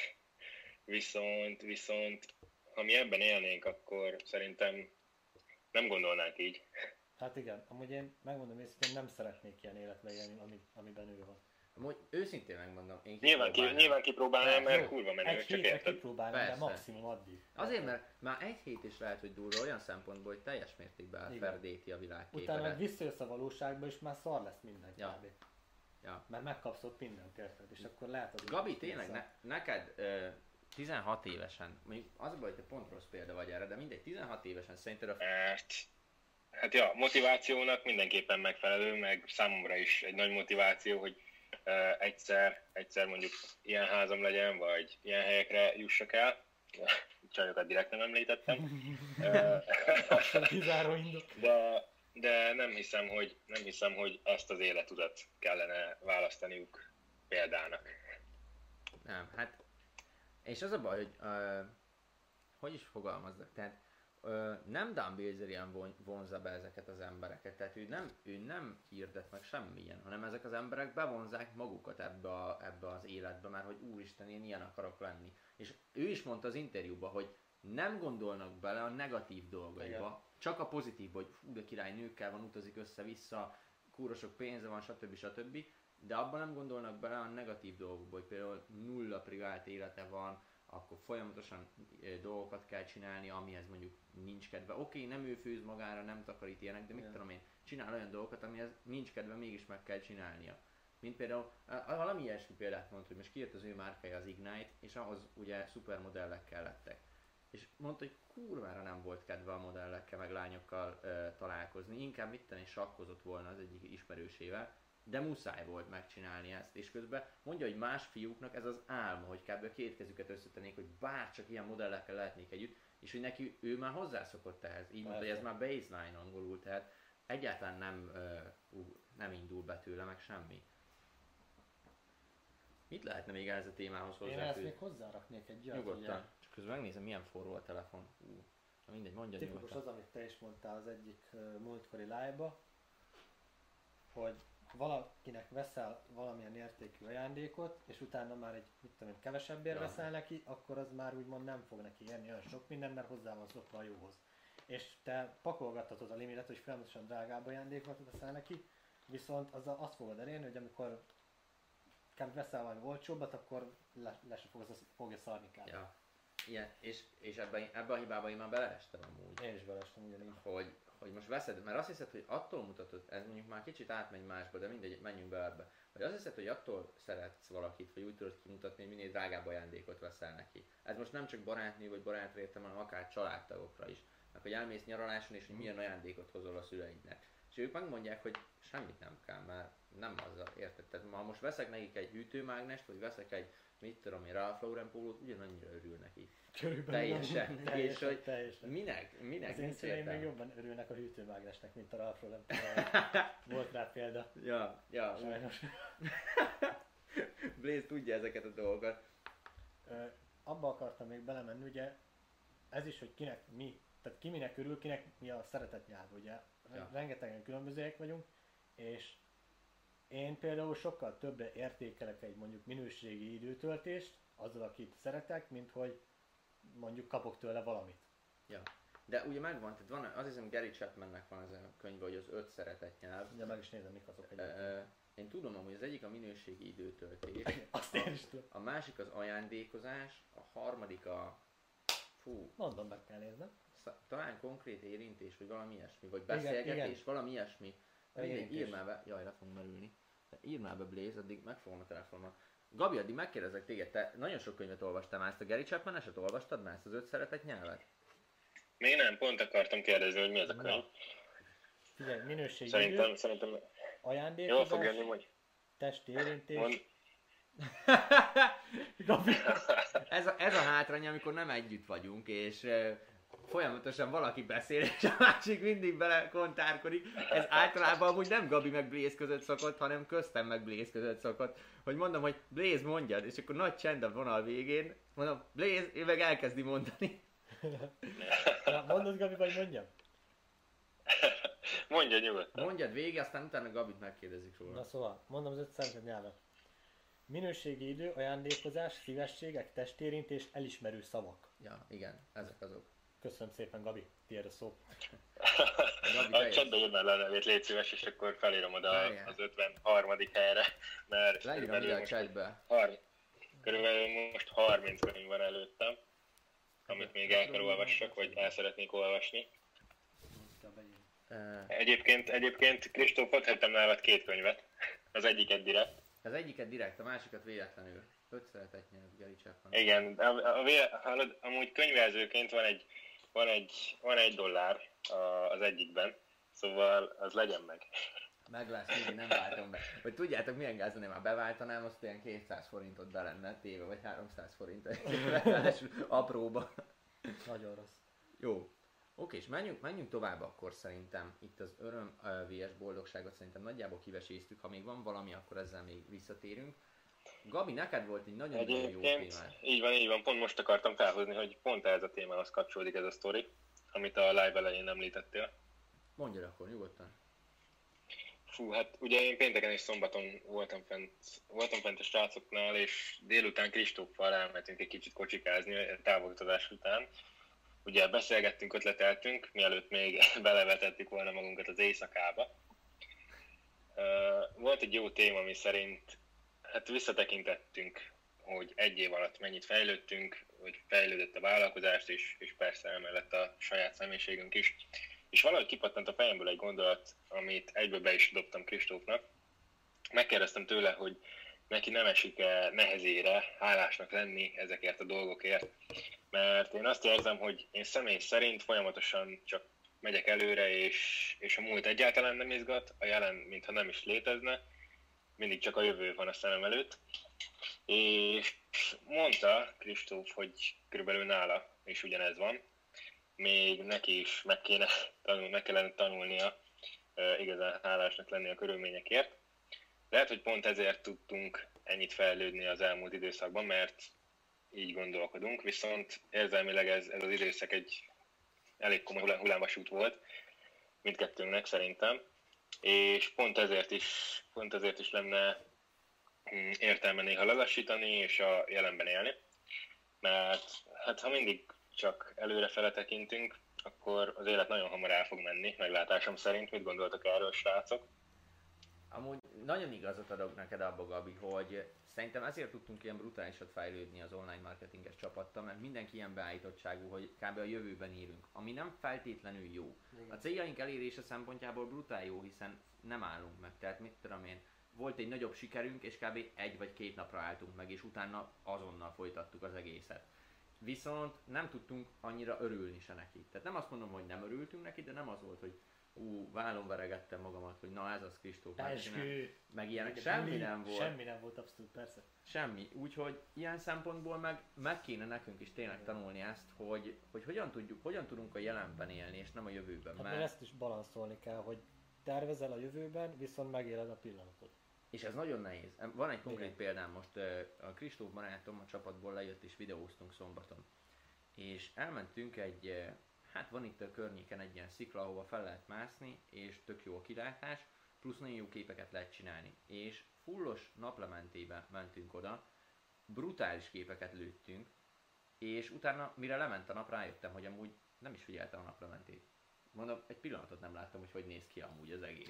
viszont, viszont ha mi ebben élnénk, akkor szerintem nem gondolnánk így. Hát igen, amúgy én megmondom őszintén, nem szeretnék ilyen életbe élni, ami, amiben ő van. Amúgy őszintén megmondom, én Nyilván, ki, kipróbálnám. nyilván kipróbálnám, mert Jó, kurva menő, Egy csak hétre érted. kipróbálom, de maximum addig. Azért, mert már egy hét is lehet, hogy durva olyan szempontból, hogy teljes mértékben elferdíti a Utána meg visszajössz a valóságba, és már szar lesz minden Ja. kb. Ja. Mert megkapsz ott mindent, érted? És akkor lehet az Gabi, tényleg, ne, neked ö, 16 évesen, mondjuk az a baj, hogy te pont rossz példa vagy erre, de mindegy, 16 évesen szerinted a Mert, hát ja, motivációnak mindenképpen megfelelő, meg számomra is egy nagy motiváció, hogy egyszer, egyszer mondjuk ilyen házam legyen, vagy ilyen helyekre jussak el. Csajokat direkt nem említettem. Ö, Kizáró indok. de, de nem hiszem, hogy, nem hiszem, hogy ezt az életutat kellene választaniuk példának. Nem, hát... És az a baj, hogy... Uh, hogy is fogalmazzak? Tehát uh, nem Dan Bilzerian von, vonza be ezeket az embereket. Tehát ő nem, ő nem hirdet meg semmilyen, hanem ezek az emberek bevonzák magukat ebbe, a, ebbe az életbe, mert hogy úristen, én ilyen akarok lenni. És ő is mondta az interjúban, hogy nem gondolnak bele a negatív dolgaiba, Igen. csak a pozitív, hogy fú, de király nőkkel van, utazik össze-vissza, kúra sok pénze van, stb. stb. De abban nem gondolnak bele a negatív dolgokba, hogy például nulla privát élete van, akkor folyamatosan ö, dolgokat kell csinálni, amihez mondjuk nincs kedve. Oké, nem ő főz magára, nem takarít ilyenek, de mit Igen. tudom én, csinál olyan dolgokat, amihez nincs kedve, mégis meg kell csinálnia. Mint például, a- valami ilyesmi példát mondta, hogy most kijött az ő márkája az Ignite, és ahhoz ugye szupermodellek kellettek. És mondta, hogy kurvára nem volt kedve a modellekkel, meg lányokkal ö, találkozni, inkább mit tenni, sakkozott volna az egyik ismerősével, de muszáj volt megcsinálni ezt, és közben mondja, hogy más fiúknak ez az álma, hogy kb. a két kezüket összetennék, hogy bárcsak ilyen modellekkel lehetnék együtt, és hogy neki ő már hozzászokott ehhez, így mondta, hogy ez már baseline angolul, tehát egyáltalán nem, ú, nem indul be tőle, meg semmi. Mit lehetne még ehhez a témához Én ezt még hozzáraknék egy olyat, Nyugodtan. Csak közben megnézem, milyen forró a telefon. Ú, na mindegy, mondja ugye, tipikus nyugodtan. az, amit te is mondtál az egyik uh, múltkori live hogy valakinek veszel valamilyen értékű ajándékot, és utána már egy, mit tudom én, kevesebbért Ja. veszel neki, akkor az már úgymond nem fog neki érni olyan sok minden, mert hozzá van szokva a jóhoz. És te pakolgathatod a limitet, hogy folyamatosan drágább ajándékot veszel neki, viszont azzal azt fogod elérni, hogy amikor kb. veszel valami olcsóbbat, akkor le, le se fogsz, fogja szarni kb. Ja. Igen, és, és ebben, ebben a hibában én már beleestem amúgy. Én is belestem ugyanígy. hogy, hogy most veszed, mert azt hiszed, hogy attól mutatod, ez mondjuk már kicsit átmegy másba, de mindegy, menjünk be ebbe, hogy azt hiszed, hogy attól szeretsz valakit, vagy úgy tudod kimutatni, hogy minél drágább ajándékot veszel neki. Ez most nem csak barátnő vagy barátra értem, hanem akár családtagokra is. Meg hogy elmész nyaraláson, és hogy milyen ajándékot hozol a szüleidnek. És ők megmondják, hogy semmit nem kell, mert nem azzal, érted? Tehát ha most veszek nekik egy hűtőmágnest, vagy veszek egy, mit tudom én, Ralph Lauren pólót, ugyanannyira örül neki. Körülbelül Teljesen. És teljesen, hogy teljesen. Minek? Minek? Az én szüleim még jobban örülnek a hűtőmágnesnek, mint a nem tudom. Volt rá példa. Ja, ja, Sajnos. Blaze tudja ezeket a dolgokat. Ö, abba akartam még belemenni, ugye ez is, hogy kinek mi, tehát ki minek örül, kinek mi a szeretet nyelv, ugye. Ja. Rengetegen különbözőek vagyunk, és én például sokkal többre értékelek egy mondjuk minőségi időtöltést azzal, akit szeretek, mint hogy mondjuk kapok tőle valamit. Ja. De ugye megvan, tehát van, azt hiszem Gary Chapmannek van ez a könyve, hogy az öt szeretet nyelv. Ugye meg is nézem, mik azok egyébként. Én tudom amúgy, az egyik a minőségi időtöltés, Azt én is tudom. a másik az ajándékozás, a harmadik a fú, Mondom, meg kell néznem. talán konkrét érintés, vagy valami ilyesmi, vagy Igen, beszélgetés, igen. valami ilyesmi. Mindegy, ír már be, jaj, le fogunk merülni. De ír már be Blaze, addig megfogom a telefonomat. Gabi, addig megkérdezek téged, te nagyon sok könyvet olvastál már, ezt a Gary Chapman eset olvastad már, ezt az öt szeretet nyelvet? Még nem, pont akartam kérdezni, hogy mi ez a könyv. Figyelj, minőségi Szerintem, idő, szerintem jól ajándékozás, fog jönni, hogy testi érintés. mond, Gabi, ez, a, ez a hátrány, amikor nem együtt vagyunk, és folyamatosan valaki beszél, és a másik mindig bele kontárkodik. Ez általában amúgy nem Gabi meg Blaze között szokott, hanem köztem meg Blaze között szokott. Hogy mondom, hogy Blaze mondjad, és akkor nagy csend a vonal végén, mondom, Blaze, ő meg elkezdi mondani. Na, mondod Gabi, vagy mondjam? mondja nyugodtan. Mondjad végig, aztán utána Gabit megkérdezik róla. Na szóval, mondom az öt szeretet nyelvet. Minőségi idő, ajándékozás, szívességek, testérintés, elismerő szavak. Ja, igen, ezek azok. Köszönöm szépen, Gabi, tiéd a szó. A írd már le a nevét, légy szíves, és akkor felírom oda Várjál. az 53. helyre, mert Leírom körülbelül ide a most, chatbe. har- körülbelül most 30 könyv van előttem, amit még el kell olvassak, vagy el szeretnék olvasni. Egyébként, egyébként Kristóf, ott hagytam nálad két könyvet. Az egyiket direkt. Az egyiket direkt, a másikat véletlenül. Öt szeretett nyelv, Geri Chapman. Igen, a, a, vé- hallod, amúgy könyvelzőként van egy, van egy, van egy dollár az egyikben, szóval az legyen meg. Meg lesz, nem váltom be. Hogy tudjátok milyen gáz lenne, már beváltanám, azt olyan 200 forintot be lenne téve, vagy 300 forint. Apróba. Nagyon rossz. Jó. Oké, és menjünk, menjünk tovább akkor szerintem. Itt az öröm ö, VS boldogságot szerintem nagyjából kiveséztük. Ha még van valami, akkor ezzel még visszatérünk. Gabi, neked volt egy nagyon-nagyon jó Egyébként, témád. így van, így van, pont most akartam felhozni, hogy pont ez a témához kapcsolódik ez a sztori, amit a live elején említettél. Mondja akkor nyugodtan. Fú, hát ugye én pénteken és szombaton voltam fent, voltam fent a srácoknál, és délután Kristóffal elmentünk egy kicsit kocsikázni a távolítozás után. Ugye beszélgettünk, ötleteltünk, mielőtt még belevetettük volna magunkat az éjszakába. Ö, Volt egy jó téma, ami szerint hát visszatekintettünk, hogy egy év alatt mennyit fejlődtünk, hogy fejlődött a vállalkozást is, és persze emellett a saját személyiségünk is. És valahogy kipattant a fejemből egy gondolat, amit egyből be is dobtam Kristófnak. Megkérdeztem tőle, hogy neki nem esik-e nehezére hálásnak lenni ezekért a dolgokért. Mert én azt érzem, hogy én személy szerint folyamatosan csak megyek előre, és, és a múlt egyáltalán nem izgat, a jelen mintha nem is létezne, mindig csak a jövő van a szemem előtt. És mondta Kristóf, hogy körülbelül nála is ugyanez van, még neki is meg, kéne tanul, meg kellene tanulnia igazán hálásnak lenni a körülményekért. Lehet, hogy pont ezért tudtunk ennyit fejlődni az elmúlt időszakban, mert így gondolkodunk, viszont érzelmileg ez, ez az időszak egy elég komoly hullá- hullámvasút volt mindkettőnknek szerintem, és pont ezért is, pont ezért is lenne mm, értelme néha lelassítani és a jelenben élni, mert hát ha mindig csak előrefele tekintünk, akkor az élet nagyon hamar el fog menni, meglátásom szerint. Mit gondoltak erről, srácok? Amúgy nagyon igazat adok neked abba, Gabi, hogy szerintem ezért tudtunk ilyen brutálisat fejlődni az online marketinges csapattal, mert mindenki ilyen beállítottságú, hogy kb. a jövőben írunk, ami nem feltétlenül jó. A céljaink elérése szempontjából brutál jó, hiszen nem állunk meg, tehát mit tudom én, volt egy nagyobb sikerünk, és kb. egy vagy két napra álltunk meg, és utána azonnal folytattuk az egészet. Viszont nem tudtunk annyira örülni se neki. Tehát nem azt mondom, hogy nem örültünk neki, de nem az volt, hogy ú, vállon veregettem magamat, hogy na ez az Kristóf. Eskü. meg ilyenek. Semmi nem volt. Semmi nem volt, abszolút, persze. Semmi. Úgyhogy ilyen szempontból meg, meg kéne nekünk is tényleg tanulni ezt, hogy, hogy hogyan, tudjuk, hogyan tudunk a jelenben élni, és nem a jövőben. Hát Mert, ezt is balanszolni kell, hogy tervezel a jövőben, viszont megéled a pillanatot. és ez nagyon nehéz. Van egy konkrét Igen. példám most, a Kristóf barátom a csapatból lejött és videóztunk szombaton. És elmentünk egy, hát van itt a környéken egy ilyen szikla, ahova fel lehet mászni, és tök jó a kilátás, plusz nagyon jó képeket lehet csinálni. És fullos naplementébe mentünk oda, brutális képeket lőttünk, és utána, mire lement a nap, rájöttem, hogy amúgy nem is figyeltem a naplementét. Mondom, egy pillanatot nem láttam, hogy hogy néz ki amúgy az egész.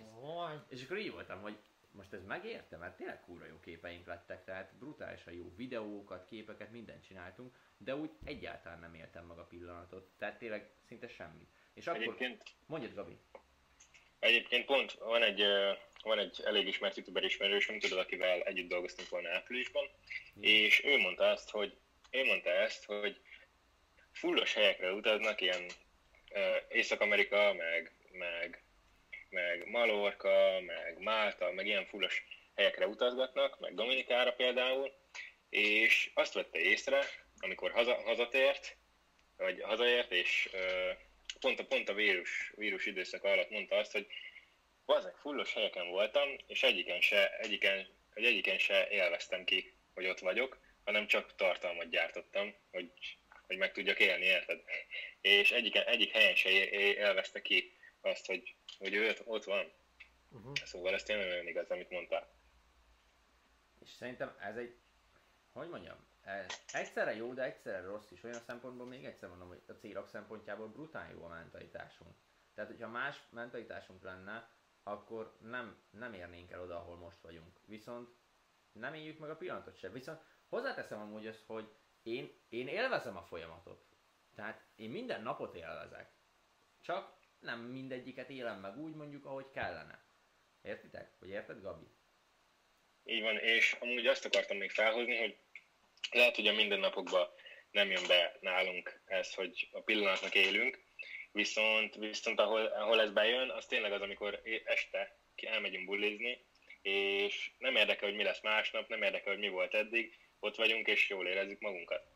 És akkor így voltam, hogy most ez megérte, mert tényleg kurva jó képeink lettek, tehát brutálisan jó videókat, képeket, mindent csináltunk, de úgy egyáltalán nem éltem meg a pillanatot, tehát tényleg szinte semmit. És akkor, Egyébként, mondjad Gabi, egyébként pont van egy, van egy elég ismert youtuber ismerősöm, tudod, akivel együtt dolgoztunk volna áprilisban, és ő mondta ezt, hogy ő mondta ezt, hogy fullos helyekre utaznak, ilyen ö, Észak-Amerika, meg, meg, meg Malorka, meg Málta, meg ilyen fullos helyekre utazgatnak, meg Dominikára például, és azt vette észre, amikor haza, hazatért, vagy hazaért, és ö, pont a, pont a vírus, vírus időszak alatt mondta azt, hogy bazeg, fullos helyeken voltam, és egyiken se, egyiken, hogy egyiken se élveztem ki, hogy ott vagyok, hanem csak tartalmat gyártottam, hogy, hogy meg tudjak élni, érted? És egyik, egyik helyen se élvezte ki azt, hogy, hogy ő ott, van. Uh-huh. Szóval ez tényleg nagyon igaz, amit mondtál. és szerintem ez egy, hogy mondjam, ez egyszerre jó, de egyszerre rossz is. Olyan szempontból még egyszer mondom, hogy a célok szempontjából brutál jó a mentalitásunk. Tehát, hogyha más mentalitásunk lenne, akkor nem, nem érnénk el oda, ahol most vagyunk. Viszont nem éljük meg a pillanatot sem. Viszont hozzáteszem amúgy azt, hogy én, én élvezem a folyamatot. Tehát én minden napot élvezek. Csak nem mindegyiket élem meg úgy mondjuk, ahogy kellene. Értitek? Vagy érted, Gabi? Így van, és amúgy azt akartam még felhozni, hogy lehet, hogy a mindennapokban nem jön be nálunk ez, hogy a pillanatnak élünk, viszont, viszont ahol, ahol ez bejön, az tényleg az, amikor este ki elmegyünk bulizni, és nem érdekel, hogy mi lesz másnap, nem érdekel, hogy mi volt eddig, ott vagyunk, és jól érezzük magunkat.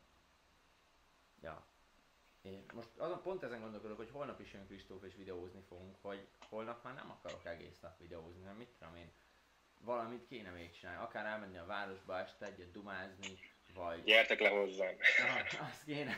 Én most azon pont ezen gondolkodok, hogy holnap is jön Kristóf és videózni fogunk, hogy holnap már nem akarok egész nap videózni, mert mit tudom én, valamit kéne még csinálni, akár elmenni a városba este egyet dumázni, vagy... Gyertek le hozzám! Na, azt kéne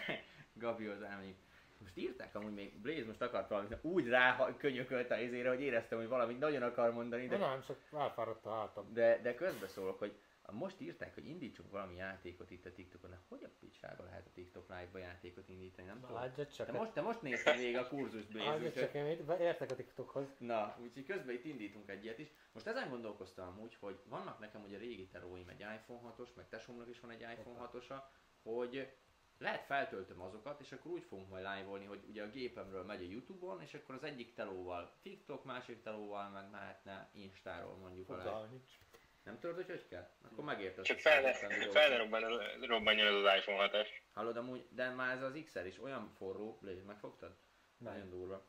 Gabihoz elmenni. Most írták amúgy még, Blaze most akart valamit, úgy rá könyökölt a izére, hogy éreztem, hogy valamit nagyon akar mondani, De de, nem, csak elfáradt a hátam. de, de közbeszólok, hogy most írták, hogy indítsunk valami játékot itt a TikTokon, de hogy a picsába lehet a TikTok live-ba játékot indítani, nem tudom. Csak. Te most, te most nézted végig a kurzus Blaze, Hagyja úgyhogy- csak, én értek a TikTokhoz. Na, úgyhogy közben itt indítunk egy ilyet is. Most ezen gondolkoztam amúgy, hogy vannak nekem ugye régi teróim egy iPhone 6-os, meg tesómnak is van egy iPhone 6-osa, hogy lehet feltöltöm azokat, és akkor úgy fogunk majd live hogy ugye a gépemről megy a Youtube-on, és akkor az egyik telóval TikTok, másik telóval meg mehetne Instáról mondjuk nincs. Nem tudod, hogy hogy kell? Akkor megérted. Csak fel ne, fel ne robban, robbanjon ez az iPhone 6-as. Hallod amúgy, de már ez az XR is olyan forró, Blaze, megfogtad? Nem. Nagyon durva.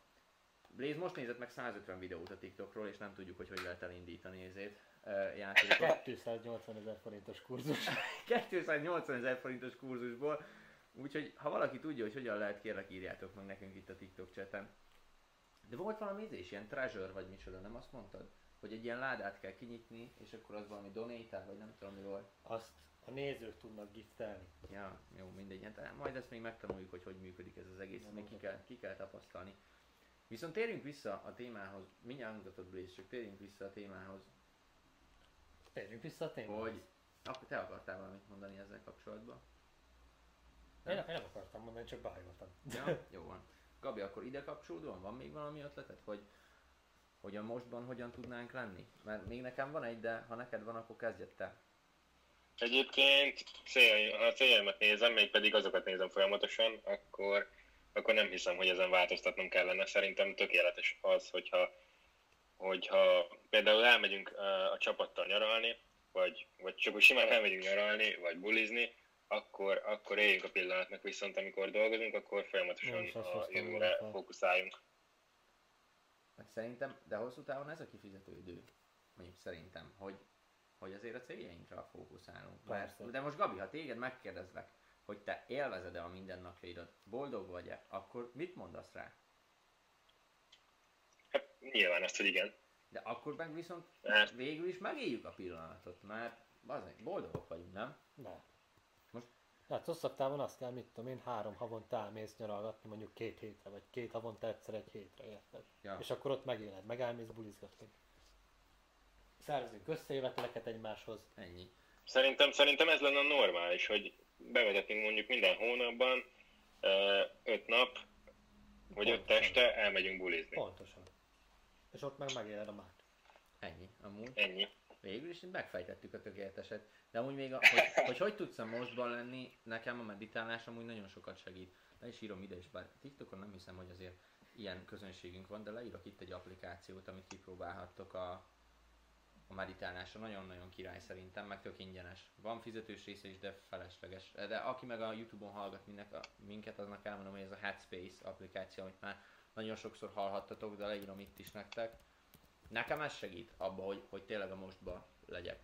Blaze most nézett meg 150 videót a TikTokról, és nem tudjuk, hogy hogy lehet elindítani ezért uh, játékokat. 280 ezer forintos kurzus. 280 ezer forintos kurzusból, úgyhogy ha valaki tudja, hogy hogyan lehet, kérlek írjátok meg nekünk itt a TikTok chaten. De volt valami ízés, ilyen treasure vagy micsoda, nem azt mondtad? Hogy egy ilyen ládát kell kinyitni, és akkor az valami donate vagy nem tudom mi volt. Azt a nézők tudnak giftelni. Ja, jó, mindegy. Hát majd ezt még megtanuljuk, hogy hogy működik ez az egész, Nem még ki kell, ki kell tapasztalni. Viszont térjünk vissza a témához, mindjárt mutatod Blaze, csak térjünk vissza a témához, Térjünk vissza a témához. hogy akkor te akartál valamit mondani ezzel kapcsolatban. Én, én nem akartam mondani, csak behajoltam. Ja, jó van. Gabi, akkor ide kapcsolódóan van még valami ötleted, hogy hogy a mostban hogyan tudnánk lenni? Mert még nekem van egy, de ha neked van, akkor kezdjed te. Egyébként céljaim, ha a céljaimat nézem, még pedig azokat nézem folyamatosan, akkor, akkor nem hiszem, hogy ezen változtatnom kellene. Szerintem tökéletes az, hogyha, hogyha például elmegyünk a csapattal nyaralni, vagy, vagy csak úgy simán elmegyünk nyaralni, vagy bulizni, akkor, akkor éljünk a pillanatnak, viszont amikor dolgozunk, akkor folyamatosan a jövőre fókuszáljunk. Mert szerintem, de hosszú távon ez a kifizető idő. Mondjuk szerintem, hogy, hogy azért a céljainkra fókuszálunk. Persze. De most Gabi, ha téged megkérdezlek, hogy te élvezed-e a mindennapjaidat, boldog vagy-e, akkor mit mondasz rá? Hát nyilván azt, hogy igen. De akkor meg viszont Mert végül is megéljük a pillanatot, mert bazeg, boldogok vagyunk, nem? De. Hát hosszabb távon azt kell, mit tudom én, három havonta elmész nyaralgatni mondjuk két hétre, vagy két havonta egyszer egy hétre, érted? Ja. És akkor ott megéled, meg elmész bulizgatni. Szervezünk összejöveteleket egymáshoz. Ennyi. Szerintem, szerintem ez lenne a normális, hogy bevezetünk mondjuk minden hónapban öt nap, vagy öt Pontosan. este elmegyünk bulizni. Pontosan. És ott meg megéled a mát. Ennyi. Amúgy. Ennyi. Végül is megfejtettük a tökéleteset. De amúgy még, a, hogy, hogy hogy tudsz a mostban lenni, nekem a meditálás amúgy nagyon sokat segít. Le is írom ide is, bár TikTokon nem hiszem, hogy azért ilyen közönségünk van, de leírok itt egy applikációt, amit kipróbálhattok a, a meditálásra. Nagyon-nagyon király szerintem, meg tök ingyenes. Van fizetős része is, de felesleges. De aki meg a Youtube-on hallgat minnek, a, minket, aznak elmondom, hogy ez a Headspace applikáció, amit már nagyon sokszor hallhattatok, de leírom itt is nektek. Nekem ez segít abba, hogy, hogy tényleg a mostba legyek.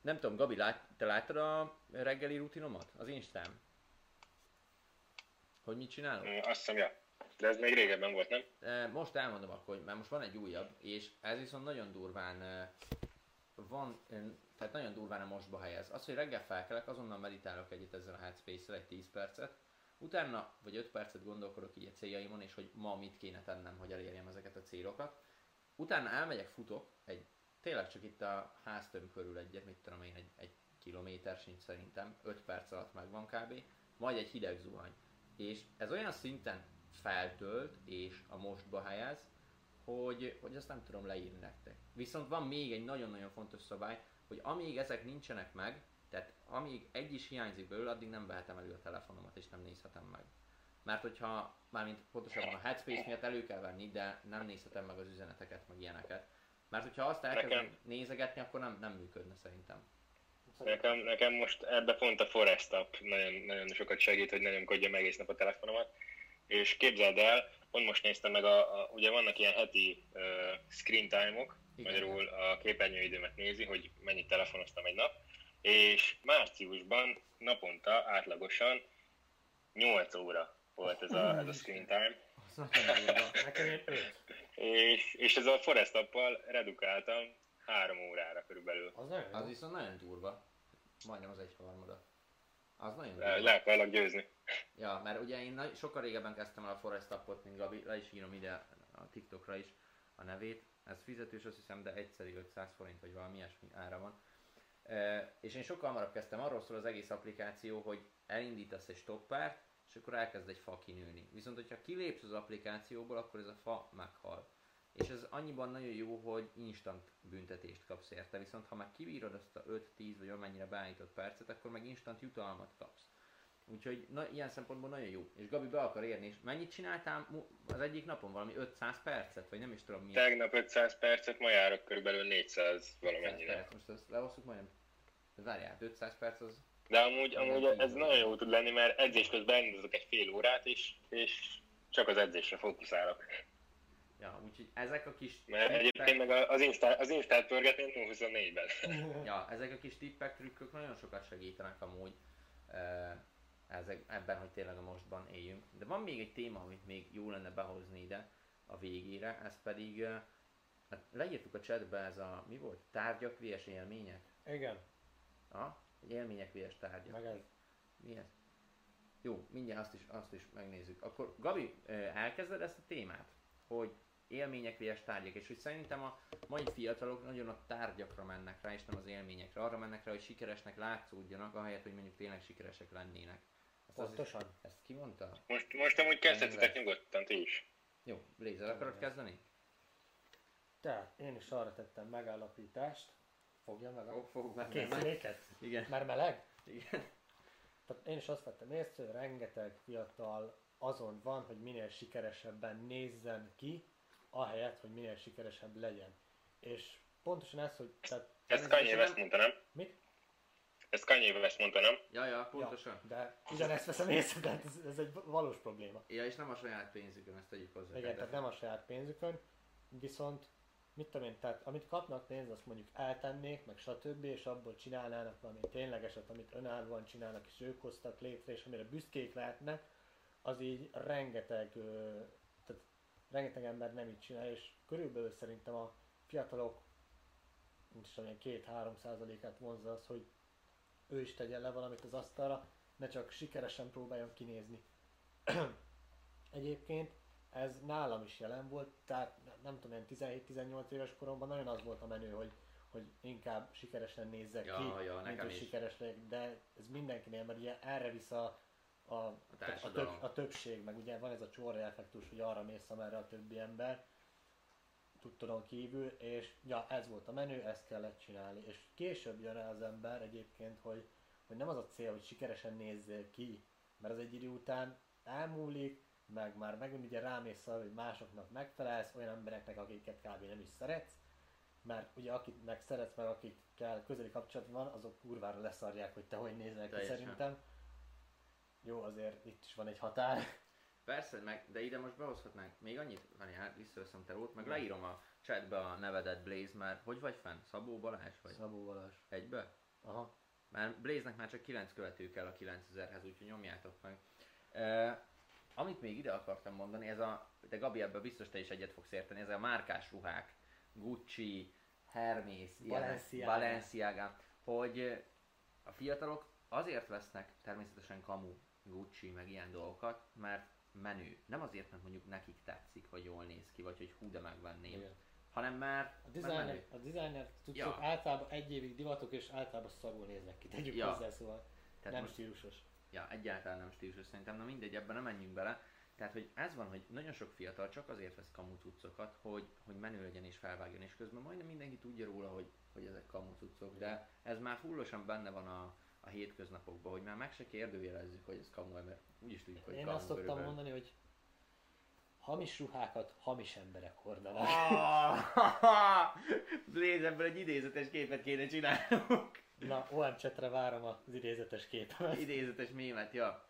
Nem tudom, Gabi, lát, te láttad a reggeli rutinomat? Az Instán? Hogy mit csinálok? Ö, Azt hiszem, ja. De ez még régebben volt, nem? Most elmondom akkor, hogy- mert most van egy újabb, és ez viszont nagyon durván van, tehát nagyon durván a mostba helyez. Az, hogy reggel felkelek, azonnal meditálok egyet ezzel a Headspace-szel, egy 10 percet, utána vagy 5 percet gondolkodok így a céljaimon, és hogy ma mit kéne tennem, hogy elérjem ezeket a célokat. Utána elmegyek, futok, egy, tényleg csak itt a háztöm körül egyet, mit tudom én, egy, egy kilométer sincs szerintem, 5 perc alatt megvan kb. Majd egy hideg zuhany. És ez olyan szinten feltölt és a mostba helyez, hogy, hogy azt nem tudom leírni nektek. Viszont van még egy nagyon-nagyon fontos szabály, hogy amíg ezek nincsenek meg, tehát amíg egy is hiányzik belőle, addig nem vehetem elő a telefonomat és nem nézhetem meg. Mert hogyha, mármint pontosabban a Headspace miatt elő kell venni, de nem nézhetem meg az üzeneteket, meg ilyeneket. Mert hogyha azt elkezdem Nekem- nézegetni, akkor nem, nem működne szerintem. Nekem, nekem most ebbe pont a Forest app nagyon, nagyon sokat segít, hogy ne nyomkodjam egész nap a telefonomat. És képzeld el, pont most néztem meg, a, a, ugye vannak ilyen heti uh, screen time-ok, Igen. magyarul a képernyőidőmet nézi, hogy mennyit telefonoztam egy nap, és márciusban naponta átlagosan 8 óra volt ez a, ez a screen time. Nekem és, és ez a Forest appal redukáltam 3 órára körülbelül. Az nagyon Az viszont nagyon durva. Majdnem az egyharmada. Az nagyon Le, durva. le akarlak győzni. Ja, mert ugye én nagy, sokkal régebben kezdtem el a Forest appot, mint Gabi, le is írom ide a TikTokra is a nevét. Ez fizetős, azt hiszem, de egyszeri 500 forint, vagy valami ilyesmi ára van. E, és én sokkal hamarabb kezdtem, arról szól az egész applikáció, hogy elindítasz egy stoppert, és akkor elkezd egy fa kinőni. Viszont, hogyha kilépsz az applikációból, akkor ez a fa meghal. És ez annyiban nagyon jó, hogy instant büntetést kapsz érte, viszont ha meg kibírod azt a 5-10 vagy amennyire beállított percet, akkor meg instant jutalmat kapsz. Úgyhogy na, ilyen szempontból nagyon jó. És Gabi be akar érni, és mennyit csináltál az egyik napon? Valami 500 percet? Vagy nem is tudom milyen. Tegnap 500 percet, ma járok körülbelül 400 500 valamennyire. perc. Most ezt lehosszuk majdnem. De várjál, 500 perc az... De amúgy, amúgy ez nagyon jó tud lenni, mert edzés közben elindítok egy fél órát is, és csak az edzésre fókuszálok. Ja, úgyhogy ezek a kis Mert egyébként meg az, Insta, az Instát pörgetném 24-ben. Ja, ezek a kis tippek, trükkök nagyon sokat segítenek amúgy ezek, ebben, hogy tényleg a mostban éljünk. De van még egy téma, amit még jó lenne behozni ide a végére, ez pedig, hát leírtuk a chatbe ez a, mi volt? Tárgyak, vs élmények? Igen, Ha? Élmények, vs tárgyak. meg ez. Mi ez? Jó, mindjárt azt is, azt is megnézzük. Akkor Gabi, elkezded ezt a témát? Hogy élmények vs tárgyak, és hogy szerintem a mai fiatalok nagyon a tárgyakra mennek rá, és nem az élményekre. Arra mennek rá, hogy sikeresnek látszódjanak, ahelyett, hogy mondjuk tényleg sikeresek lennének. Ezt, Pontosan. ezt ki mondta? Most, most amúgy kezdhetitek nyugodtan, ti is. Jó, Blazer, akarod kezdeni? Tehát én is arra tettem megállapítást. Fogja meg a meg. meg. készüléket. Igen, Már meleg? igen. Tehát én is azt vettem észre, hogy rengeteg fiatal azon van, hogy minél sikeresebben nézzen ki, ahelyett, hogy minél sikeresebb legyen. És pontosan ez, hogy tehát, Ezt Kanye West mondta, nem? mit? Ezt Kanye West mondta, nem? Ja, ja, pontosan. Ja, de ugyanezt veszem észre, tehát ez, ez egy valós probléma. Ja, és nem a saját pénzükön, ezt tegyük hozzá. Igen, tehát nem a saját pénzükön, viszont mit tudom én, tehát amit kapnak pénzt, azt mondjuk eltennék, meg stb. és abból csinálnának valami ténylegeset, amit önállóan csinálnak, és ők hoztak létre, és amire büszkék lehetnek, az így rengeteg, tehát rengeteg ember nem így csinál, és körülbelül szerintem a fiatalok, mint is tudom két-három százalékát vonzza az, hogy ő is tegyen le valamit az asztalra, ne csak sikeresen próbáljon kinézni. Egyébként ez nálam is jelen volt, tehát nem tudom, ilyen 17-18 éves koromban nagyon az volt a menő, hogy, hogy inkább sikeresen nézzek Ja, ki, ja, mint hogy is. sikeres legyek, de ez mindenkinél, mert ugye erre visz a, a, a, a, több, a többség, meg ugye van ez a csorra effektus, hogy arra mész, amerre a többi ember, tudtodon kívül, és ja, ez volt a menő, ezt kellett csinálni. És később jön rá az ember egyébként, hogy, hogy nem az a cél, hogy sikeresen nézzél ki, mert az egy idő után elmúlik, meg már megint ugye rámész arra, hogy másoknak megfelelsz, olyan embereknek, akiket kb. nem is szeretsz, mert ugye akit meg szeretsz, meg akikkel közeli kapcsolat van, azok kurvára leszarják, hogy te hogy nézel ki szerintem. Jó, azért itt is van egy határ. Persze, meg, de ide most behozhatnánk még annyit, várjál, visszaveszem te rót, meg leírom a chatbe a nevedet Blaze, mert hogy vagy fenn? Szabó Balázs vagy? Szabó Balázs. Egybe? Aha. Mert Blaze-nek már csak 9 követő kell a 9000-hez, úgyhogy nyomjátok meg. E, amit még ide akartam mondani, ez a, de Gabi ebben biztos te is egyet fogsz érteni, ez a márkás ruhák, Gucci, Hermes, Balenciaga. Balenciaga, hogy a fiatalok azért vesznek természetesen kamu, Gucci, meg ilyen dolgokat, mert menő. Nem azért, mert mondjuk nekik tetszik, vagy jól néz ki, vagy hogy hú, de megvenném, Igen. hanem már, A designer, a designer cuccok Ja. általában egy évig divatok és általában szarul néznek ki, tegyük Ja. hozzá, szóval Tehát nem most stílusos. Ja, egyáltalán nem stílusos szerintem, na mindegy, ebben nem menjünk bele. Tehát, hogy ez van, hogy nagyon sok fiatal csak azért vesz kamu cuccokat, hogy, hogy menő legyen és felvágjon, és közben majdnem mindenki tudja róla, hogy, hogy ezek kamu cuccok, de ez már fullosan benne van a, a hétköznapokban, hogy már meg se kérdőjelezzük, hogy ez kamu, mert úgyis tudjuk, hogy Én kamu azt szoktam körülbelül. mondani, hogy hamis ruhákat hamis emberek hordanak. Ah, Blaze, ebből egy idézetes képet kéne csinálnunk. Na, OM csetre várom az idézetes képemet. idézetes mémet, ja.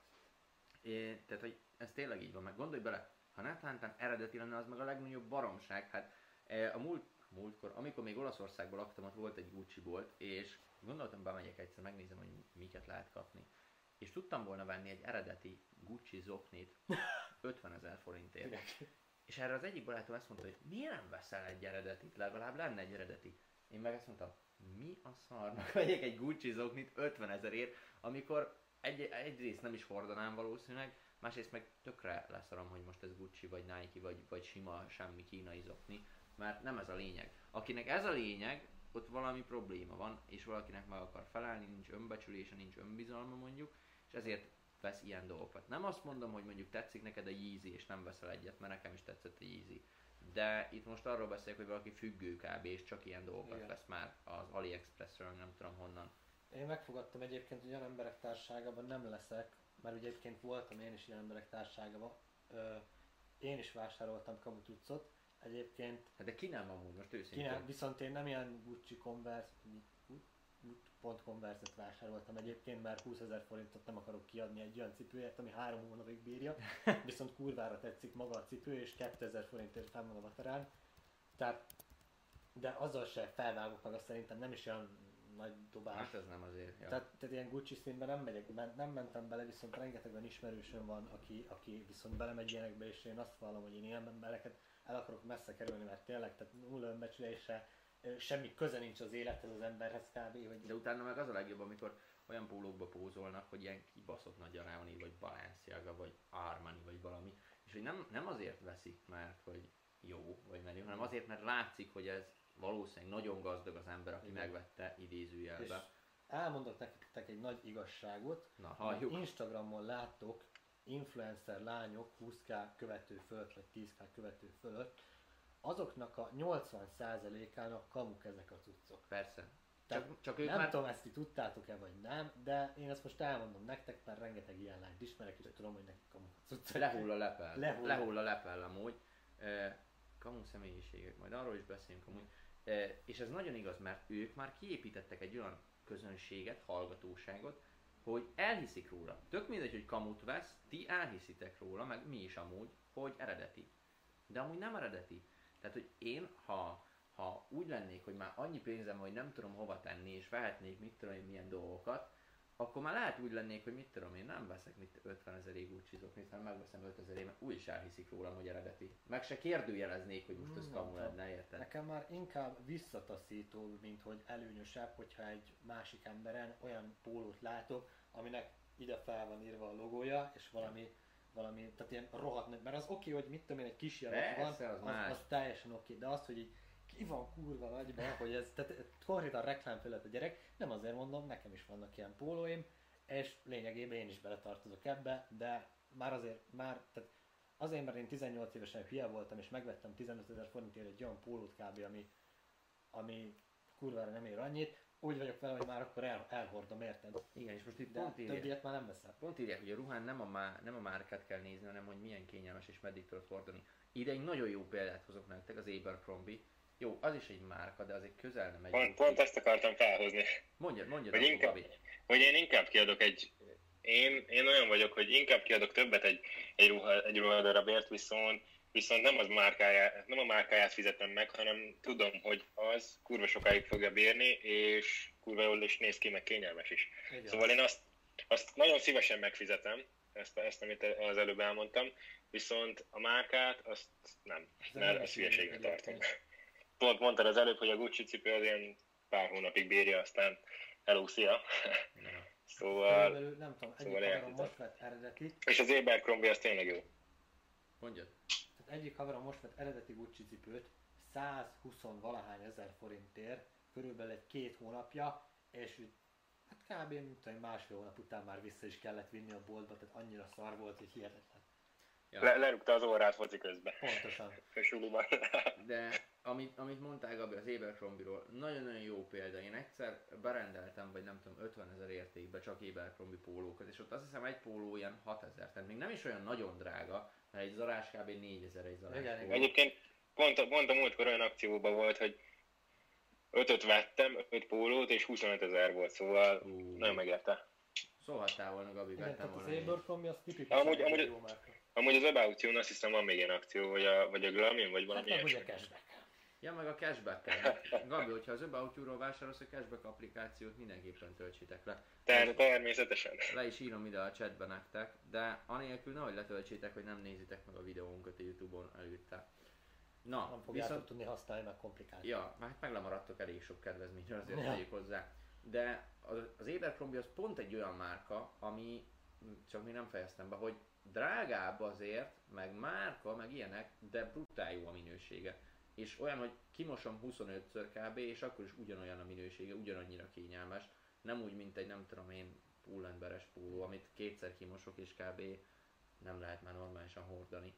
É, tehát, hogy ez tényleg így van, meg gondolj bele, ha netán eredeti lenne, az meg a legnagyobb baromság. Hát e, a múlt, múltkor, amikor még Olaszországban laktam, ott volt egy Gucci bolt, és gondoltam, bemegyek egyszer, megnézem, hogy miket lehet kapni. És tudtam volna venni egy eredeti Gucci zoknit 50 ezer forintért. És erre az egyik barátom azt mondta, hogy miért nem veszel egy eredetit, legalább lenne egy eredeti. Én meg azt mondtam, mi a szarnak vegyek egy Gucci zoknit 50 ezerért, amikor egy, egyrészt nem is hordanám valószínűleg, másrészt meg tökre leszarom, hogy most ez Gucci, vagy Nike, vagy, vagy sima, semmi kínai zokni, mert nem ez a lényeg. Akinek ez a lényeg, ott valami probléma van, és valakinek meg akar felállni, nincs önbecsülése, nincs önbizalma mondjuk, és ezért vesz ilyen dolgokat. Nem azt mondom, hogy mondjuk tetszik neked a Yeezy, és nem veszel egyet, mert nekem is tetszett a Yeezy. De itt most arról beszélek, hogy valaki függő kb. és csak ilyen dolgokat Igen. vesz már az AliExpressről, nem tudom honnan. Én megfogadtam egyébként, hogy olyan emberek társágában nem leszek, mert ugye egyébként voltam én is ilyen emberek társágában. Ö, én is vásároltam kamutucot, egyébként Hát de ki nem amúgy, most őszintén. Kínál, viszont én nem ilyen Gucci Converse, pont Converse-et vásároltam egyébként, mert 20 ezer forintot nem akarok kiadni egy olyan cipőért, ami három hónapig bírja, viszont kurvára tetszik maga a cipő, és 2000 forintért fenn van a vaterán. Tehát, de azzal se felvágok meg, azt szerintem nem is olyan nagy dobás. Hát ez nem azért. Ja. Tehát, tehát ilyen Gucci színben nem megyek, nem mentem bele, viszont rengeteg olyan ismerősöm van, aki, aki viszont belemegy ilyenekbe, és én azt vallom, hogy én ilyen embereket el akarok messze kerülni, mert tényleg, tehát nulla önbecsülése, semmi köze nincs az élethez az emberhez kb. Hogy De utána meg az a legjobb, amikor olyan pólókba pózolnak, hogy ilyen kibaszott nagy Armani, vagy Balenciaga, vagy Armani, vagy valami. És hogy nem, nem azért veszik, mert hogy jó, vagy menő, hanem azért, mert látszik, hogy ez valószínűleg nagyon gazdag az ember, aki Igen. megvette és idézőjelbe. elmondok nektek egy nagy igazságot, Na, ha halljuk. Instagramon láttok influencer lányok 20k követő fölött, vagy 10k követő fölött, azoknak a 80%-ának kamuk ezek a cuccok. Persze. Tehát Csak, csak ők nem már... tudom, ezt ti tudtátok-e vagy nem, de én ezt most elmondom nektek, mert rengeteg ilyen lányt ismerek, és tudom, hogy nekik kamuk a cuccok. Lehull a lepel. Lehull. Lehull a lepel amúgy. E, kamu személyiségek, majd arról is beszélünk amúgy. E, és ez nagyon igaz, mert ők már kiépítettek egy olyan közönséget, hallgatóságot, hogy elhiszik róla. Tök mindegy, hogy kamut vesz, ti elhiszitek róla, meg mi is amúgy, hogy eredeti. De amúgy nem eredeti. Tehát, hogy én, ha, ha úgy lennék, hogy már annyi pénzem, hogy nem tudom hova tenni, és vehetnék mit tudom én milyen dolgokat, akkor már lehet úgy lennék, hogy mit tudom én, nem veszek mit 50 ezer Gucci zoknit, hanem megveszem 5 ezer mert úgy is elhiszik rólam, hogy eredeti. Meg se kérdőjeleznék, hogy most ez Hmm, kamu nem lenne, érted? Nekem már inkább visszataszító, mint hogy előnyösebb, hogyha egy másik emberen olyan pólót látok, aminek ide fel van írva a logója, és valami, valami tehát ilyen rohadt, nagy- mert az oké, hogy mit tudom én, egy kis jelent van, az az, más. az, teljesen oké, de az, hogy így ki van kurva nagyban, hogy ez, tehát konkrétan reklámfelület a gyerek, nem azért mondom, nekem is vannak ilyen pólóim, és lényegében én is beletartozok ebbe, de már azért, már, tehát azért, mert én 18 évesen hülye voltam, és megvettem 15 ezer forintért egy olyan pólót kb, ami, ami kurvára nem ér annyit, úgy vagyok vele, hogy már akkor el, elhordom, érted? Igen, és most itt De pont több írják, ilyet már nem veszek. pont írják, hogy a ruhán nem a, má, nem a márkát kell nézni, hanem hogy milyen kényelmes és meddig tudod hordani. Ide egy nagyon jó példát hozok nektek, az Abercrombie. Jó, az is egy márka, de azért közel nem egy Pont, pont ezt akartam felhozni. Mondjad, mondjad, akkor, inkább- Gabi. hogy én inkább kiadok egy... Én, én olyan vagyok, hogy inkább kiadok többet egy, egy, ruha, egy ruhadarabért, viszont, viszont nem, az márkáját, nem a márkáját fizetem meg, hanem tudom, hogy az kurva sokáig fogja bírni, és kurva jól is néz ki, meg kényelmes is. Igaz. Szóval én azt, azt nagyon szívesen megfizetem, ezt, ezt, amit az előbb elmondtam, viszont a márkát azt nem, Ez mert ezt hülyeségnek tartom. Pont mondtad az előbb, hogy a Gucci cipő az ilyen pár hónapig bírja, aztán elúszia. Ja. Szóval, nem tudom, egyik szóval értitek. most vett eredeti, és az Abercrombie az tényleg jó. Mondjad. Egyik haverom most vett eredeti Gucci cipőt, 120 valahány ezer forintért, körülbelül egy két hónapja, és hát kb. mint egy másfél hónap után már vissza is kellett vinni a boltba, tehát annyira szar volt, hogy hihetetlen. Ja. Le, lerúgta az órát foci közben. Pontosan. Suliban. De amit, amit mondtál Gabi az Abercrombie-ról, nagyon-nagyon jó példa. Én egyszer berendeltem, vagy nem tudom, 50 ezer értékbe csak Abercrombie pólókat, és ott azt hiszem egy póló ilyen 6 ezer, tehát még nem is olyan nagyon drága, mert egy zarás kb. 4 ezer egy zarás Igen, póló. Egyébként pont, a- pont a múltkor olyan akcióban volt, hogy ötöt vettem, öt pólót, és 25 ezer volt, szóval Ú. nagyon megérte. Szólhattál volna, Gabi, Igen, vettem tehát az volna. is. Abercrombie az tipikusan Amúgy- amúgy- jó márka. Amúgy az About You-n azt hiszem van még ilyen akció, vagy a, vagy a Glamin, vagy Hát valami ugye ilyesmi. cashback. Ja, meg a cashback -kel. Gabi, hogyha az About vásárolsz a cashback applikációt, mindenképpen töltsétek le. Ter- természetesen. Le is írom ide a chatbe nektek, de anélkül nehogy letöltsétek, hogy nem nézitek meg a videónkat a Youtube-on előtte. Na, Nem fogjátok viszont... tudni használni, meg komplikált. Ja, már meg lemaradtok elég sok kedvezményről, azért Ja. ja. tegyük hozzá. De az, az Abercrombie az pont egy olyan márka, ami, csak még nem fejeztem be, hogy drágább azért, meg márka, meg ilyenek, de brutál jó a minősége. És olyan, hogy kimosom 25-ször kb, és akkor is ugyanolyan a minősége, ugyanannyira kényelmes. Nem úgy, mint egy nem tudom én pullenberes póló, amit kétszer kimosok, és kb nem lehet már normálisan hordani.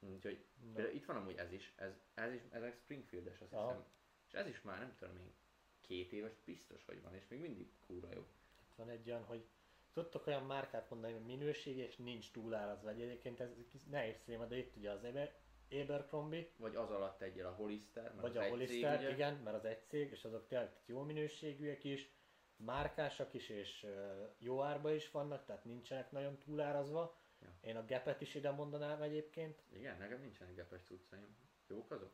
Úgyhogy. Például itt van amúgy ez is, ez, ez is, ezek Springfieldes azt Aha. hiszem. És ez is már nem tudom én, két éves biztos, hogy van, és még mindig kurva jó. Itt van egy olyan, hogy tudtok olyan márkát mondani, hogy minőség és nincs túlárazva. Egy Egyébként ez nehéz téma, de itt ugye az Aber- Abercrombie, Vagy az alatt egyel a Hollister, mert vagy a Hollister, cég, ugye? igen, mert az egy cég, és azok tényleg jó minőségűek is, márkásak is, és jó árba is vannak, tehát nincsenek nagyon túlárazva. Ja. Én a Gapet is ide mondanám egyébként. Igen, nekem nincsenek gepes cuccaim. Jók azok?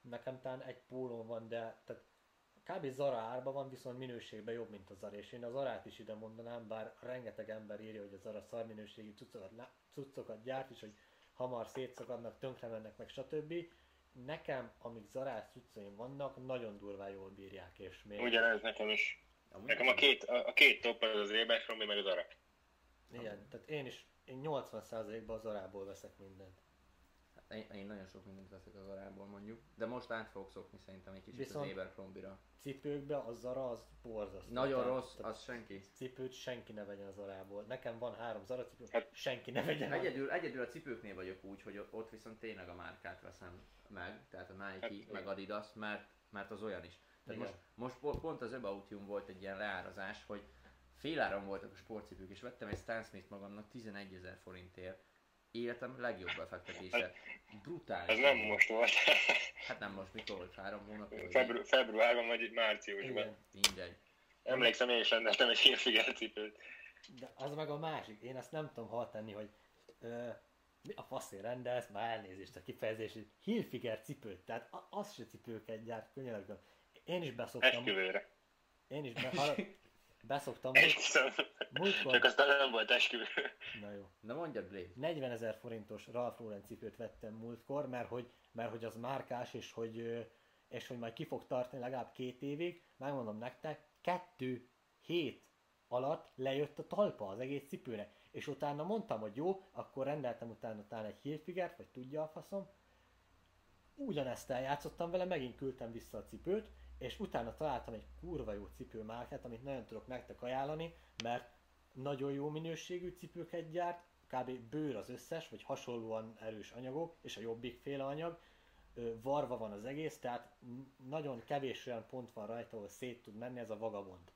Nekem talán egy pólón van, de tehát kb. Zara árba van, viszont minőségben jobb, mint a Zara. És én az Zarát is ide mondanám, bár rengeteg ember írja, hogy a Zara szar minőségű cuccokat, cuccokat gyárt, és hogy hamar szétszakadnak, tönkre mennek meg, stb. Nekem, amíg Zarás cuccaim vannak, nagyon durván jól bírják, és még... Ugyanez nekem is. Amúgy Nekem a két, a, a két top az az Abercrombie, meg az Ara. Igen, tehát én is, én 80%-ban az Zarából veszek mindent. Én, én nagyon sok mindent veszek az arából mondjuk, de most át fogok szokni szerintem egy kicsit Viszont- az Abercrombie-ra. Cipőkbe a Zara az borzasztó. Nagyon Tehát- rossz, tehát az senki. Cipőt senki ne vegyen az Zarából. Nekem van három Zara cipő, Hát- senki ne vegyen. Egyedül, egyedül a cipőknél vagyok úgy, hogy ott viszont tényleg a márkát veszem meg, tehát a Nike, Hát, meg igen. Adidas, mert, mert az olyan is. Tehát Igen. most, most po- pont az About You-n volt egy ilyen leárazás, hogy féláron voltak a sportcipők, és vettem egy Stan Smith magamnak 11 ezer forintért. Életem legjobb befektetése. Brutális. Ez nem most volt. Hát nem most, mikor volt? Három vagy Febru- februárban vagy márciusban. Igen. Mindegy. Emlékszem, én is rendeltem egy Hilfiger cipőt. De az meg a másik, én ezt nem tudom hal tenni, hogy ö, mi a faszért rendelsz, már elnézést a kifejezés, hogy Hilfiger cipőt, tehát az se cipőket gyárt, könyörgöm. Én is beszoktam, Esküvőre. én is be, hallod, beszoktam, Esküszöm. múltkor, Csak aztán nem volt esküvő. na jó, Na mondjad, Blade. 40 ezer forintos Ralph Lauren cipőt vettem múltkor, mert hogy, mert hogy az márkás, és hogy, és hogy majd ki fog tartani legalább két évig, megmondom nektek, kettő hét alatt lejött a talpa az egész cipőnek. És utána mondtam, hogy jó, akkor rendeltem utána talán egy Hilfigert, vagy tudja a faszom. Ugyanezt eljátszottam vele, megint küldtem vissza a cipőt, és utána találtam egy kurva jó cipőmárkát, amit nagyon tudok nektek ajánlani, mert nagyon jó minőségű cipőket gyárt, kb. bőr az összes, vagy hasonlóan erős anyagok, és a jobbik féle anyag, varva van az egész, tehát nagyon kevés olyan pont van rajta, ahol szét tud menni, ez a vagabond.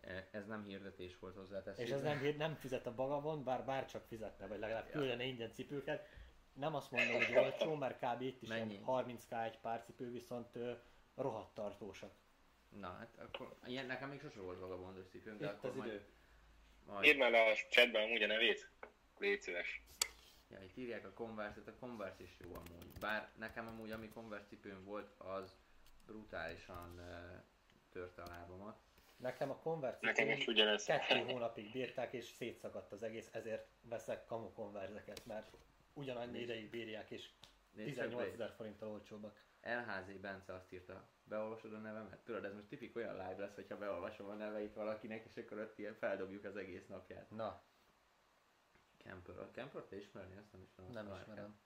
E, Ez nem hirdetés volt hozzá, És ez nem, nem fizet a vagabond, bár bárcsak fizetne, vagy legalább küldene ingyen cipőket. Nem azt mondom, hogy olcsó, mert kb. itt is Mennyi? ilyen 30k egy pár cipő, viszont rohadt tartósak. Na, hát akkor ilyen nekem még sose volt vagabondos cipőm, de Itt akkor az majd, idő. majd Írd már a chatben amúgy a nevét. Légy szíves. Ja, itt írják a Converse-et, a Converse is jó amúgy. Bár nekem amúgy, ami Converse cipőm volt, az brutálisan uh, törte a lábamat. Nekem a Converse Nekem is ugyanez. kettő hónapig bírták, és szétszakadt az egész, ezért veszek kamu konverzeket, mert ugyanannyi ideig bírják, és Nézd csak, 18 Blade. ezer forinttal olcsóbbak. LHZ Bence azt írta, beolvasod a nevemet? Tudod, ez most tipik olyan live lesz, hogyha beolvasom a neveit valakinek, és akkor ott ilyen feldobjuk az egész napját. Na, Camper. A Camper te ismerni? Azt nem ismerem. nem márkát. ismerem.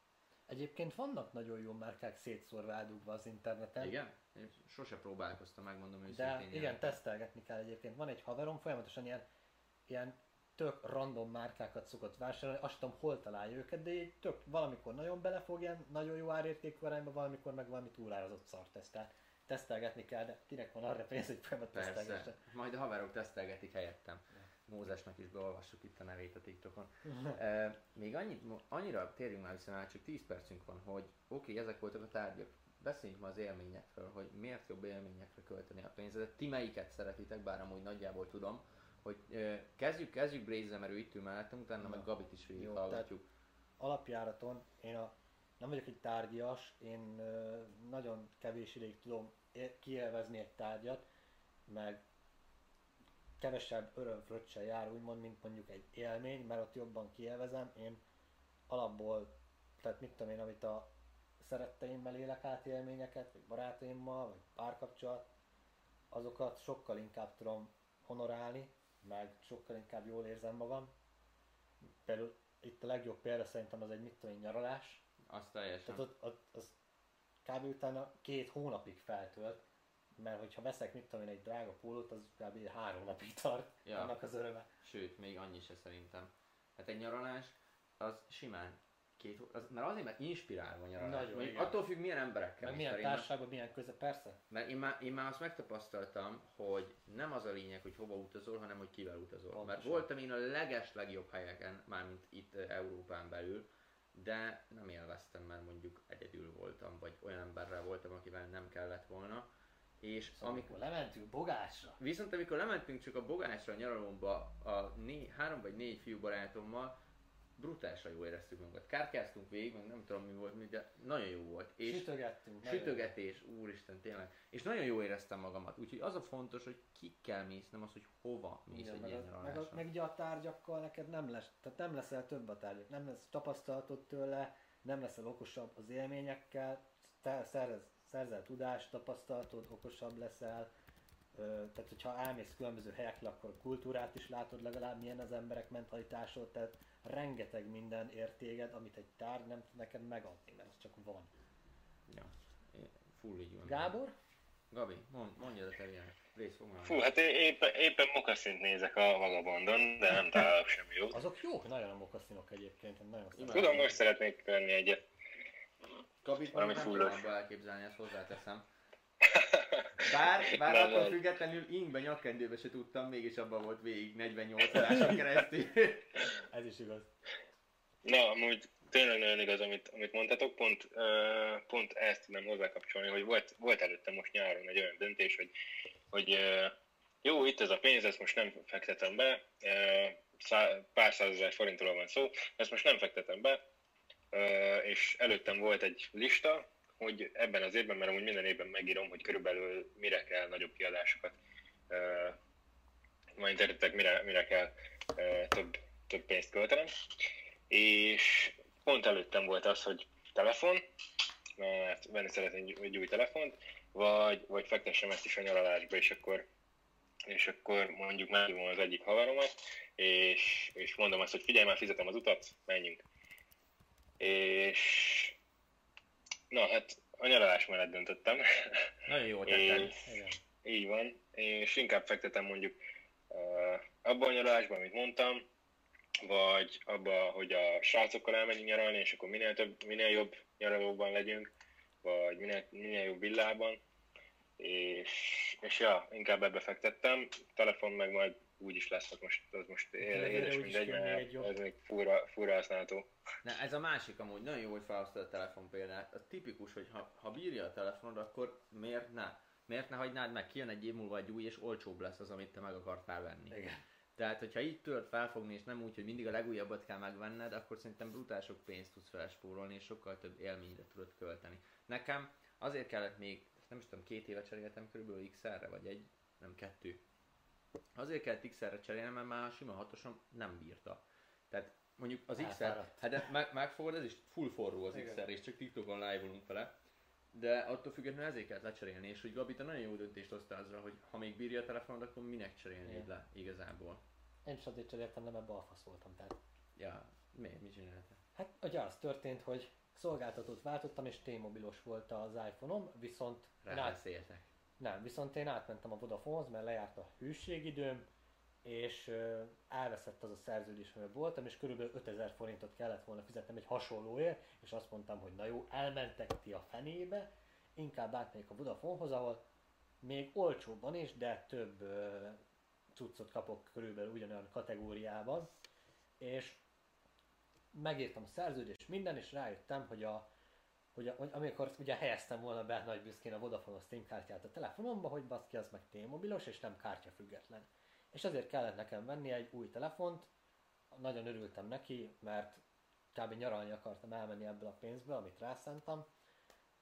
Egyébként vannak nagyon jó márkák szétszórva eldugva az interneten. Igen? Én sose próbálkoztam, megmondom De őszintén. igen, ilyen. tesztelgetni kell egyébként. Van egy haverom, folyamatosan ilyen, ilyen tök random márkákat szokott vásárolni, azt tudom, hol találja őket, de így tök valamikor nagyon belefog ilyen nagyon jó árértékű arányba, valamikor meg valami túlárazott szart tesztel. Tesztelgetni kell, de kinek van arra pénz, hogy folyamat tesztelgesse. Majd a haverok tesztelgetik helyettem. Mózesnek is beolvassuk itt a nevét a TikTokon. e, még annyit, annyira térjünk már vissza, már csak 10 percünk van, hogy oké, okay, ezek voltak a tárgyak. Beszéljünk ma az élményekről, hogy miért jobb élményekre költeni a pénzedet. Ti melyiket szeretitek, bár amúgy nagyjából tudom, hogy kezdjük, kezdjük Braze-zel, mert ő itt ül mellettem, utána Na. meg Gabit is végighallgatjuk. Alapjáraton én a, nem vagyok egy tárgyas, én nagyon kevés ideig tudom kielvezni egy tárgyat, meg kevesebb örömfröccsel jár úgymond, mint mondjuk egy élmény, mert ott jobban kielvezem. Én alapból, tehát mit tudom én, amit a szeretteimmel élek át élményeket, vagy barátaimmal, vagy párkapcsolat, azokat sokkal inkább tudom honorálni, meg sokkal inkább jól érzem magam. Például itt a legjobb példa szerintem az egy mit tudom én, nyaralás. Azt teljesen. Tehát ott, ott az kb. utána két hónapig feltölt, mert hogyha veszek mit tudom én egy drága pólót, az kb. három napig tart Ja. annak az öröme. Sőt, még annyi se szerintem. Hát egy nyaralás, az simán két, az, mert azért, mert inspirálva nyaralás. Nagyon, Mondjuk igen. attól függ, milyen emberekkel. Meg milyen társaságban, milyen köze, persze. Mert én már, én már azt megtapasztaltam, hogy nem az a lényeg, hogy hova utazol, hanem hogy kivel utazol. Pontosan. Mert voltam én a leges legjobb helyeken, mármint itt Európán belül, de nem élveztem, mert mondjuk egyedül voltam, vagy olyan emberrel voltam, akivel nem kellett volna. És Szóval amikor, amikor lementünk Bogásra, Viszont amikor lementünk csak a Bogásra a nyaralomba a né, három vagy négy fiú barátommal, brutálisan jól éreztük magunkat. Kártyáztunk végig, meg nem tudom mi volt, de nagyon jó volt. És sütögettünk. nagyon sütögetés, úristen, tényleg. És nagyon jól éreztem magamat. Úgyhogy az a fontos, hogy kikkel mész, nem az, hogy hova mész Igen, egy meg, ilyen a, meg, a, meg ugye a tárgyakkal neked nem lesz, tehát nem leszel több a tárgyak, nem lesz tapasztalatod tőle, nem leszel okosabb az élményekkel, te szerez, szerzel tudást, tapasztalatod, okosabb leszel, tehát hogyha elmész különböző helyekre, akkor kultúrát is látod legalább, milyen az emberek mentalitásod, tehát rengeteg minden értéged, amit egy tárgy nem tud neked megadni, mert az csak van. Ja, full így van. Gábor? Gabi, mond, mondja a te ilyen rész fog már. Fú, hát én éppen, éppen mokaszint nézek a vagabondon, de nem találok semmi jót. Azok jók, nagyon a mokaszinok egyébként, én nagyon szeretem. Tudom, most szeretnék venni egyet. Gabit valami nem abba elképzelni, ezt hozzáteszem. Bár, bár Nem, attól nem. függetlenül ingbe nyakkendőbe se tudtam, mégis abban volt végig 48 adáson keresztül. Ez is igaz. Na, amúgy tényleg nagyon igaz, amit, amit mondtatok, pont, uh, pont ezt tudnám hozzákapcsolni, hogy volt, volt előtte most nyáron egy olyan döntés, hogy, hogy uh, jó, itt ez a pénz, ezt most nem fektetem be, uh, szá, pár százezer forintról van szó, ezt most nem fektetem be, uh, és előttem volt egy lista, hogy ebben az évben, mert amúgy minden évben megírom, hogy körülbelül mire kell nagyobb kiadásokat, uh, majd értitek, mire, mire kell uh, több, több pénzt költenem és pont előttem volt az, hogy telefon, mert venni szeretnék egy új telefont, vagy, vagy fektessem ezt is a nyaralásba, és akkor, és akkor mondjuk meghívom az egyik haveromat, és, és mondom azt, hogy figyelj már, fizetem az utat, menjünk. És na hát a nyaralás mellett döntöttem. Nagyon jó tetted. Így van, és inkább fektetem mondjuk uh, abban a nyaralásban, amit mondtam, vagy abba, hogy a srácokkal elmenjünk nyaralni, és akkor minél több, minél jobb nyaralóban legyünk, vagy minél, minél jobb villában, és, és ja, inkább ebbe fektettem, telefon meg majd úgy is lesz, hogy most, az most édes mindegy, mert jobb. ez még fura, fura használható. Na, ez a másik amúgy, nagyon jó, hogy felhasználod a telefon példát. Az tipikus, hogy ha, ha bírja a telefonod, akkor miért ne? Miért ne hagynád meg? Kijön egy év múlva egy új, és olcsóbb lesz az, amit te meg akartál venni. Igen. Tehát, hogyha így tudod felfogni, és nem úgy, hogy mindig a legújabbat kell megvenned, akkor szerintem brutál sok pénzt tudsz felspórolni, és sokkal több élményre tudod költeni. Nekem azért kellett még, nem is tudom, két éve cseréltem körülbelül XR-re, vagy egy, nem kettő. Azért kellett XR-re cserélnem, mert már a sima hatosom nem bírta. Tehát mondjuk az Elfáradt. hát de meg, megfogod, ez is full forró az. XR, és csak TikTokon live-olunk vele. De attól függetlenül ezért kellett lecserélni, és hogy Gabi, te nagyon jó döntést hoztál azra, hogy ha még bírja a telefonod, akkor minek cserélnéd le igazából. Én is azért cseréltem, nem ebbe alfasz voltam. Tehát. Ja, mi, mit csináltál? Hát ugye az történt, hogy szolgáltatót váltottam, és T-mobilos volt az iPhone-om, viszont Rábeszéltek. Nem, viszont én átmentem a Vodafonehoz, mert lejárt a hűségidőm, és elveszett az a szerződés, amiben voltam, és körülbelül 5000 forintot kellett volna fizetnem egy hasonlóért, és azt mondtam, hogy na jó, elmentek ti a fenébe, inkább átmegyek a Vodafonehoz, ahol még olcsóbban is, de több ö, cuccot kapok körülbelül ugyanolyan kategóriában, és megírtam a szerződést, minden, és rájöttem, hogy a hogy, a, hogy amikor ugye helyeztem volna be nagy büszkén a Vodafone Steam kártyát a telefonomba, hogy baszki az meg T-mobilos és nem kártya független. És azért kellett nekem venni egy új telefont, nagyon örültem neki, mert kb. nyaralni akartam elmenni ebből a pénzből, amit rászántam,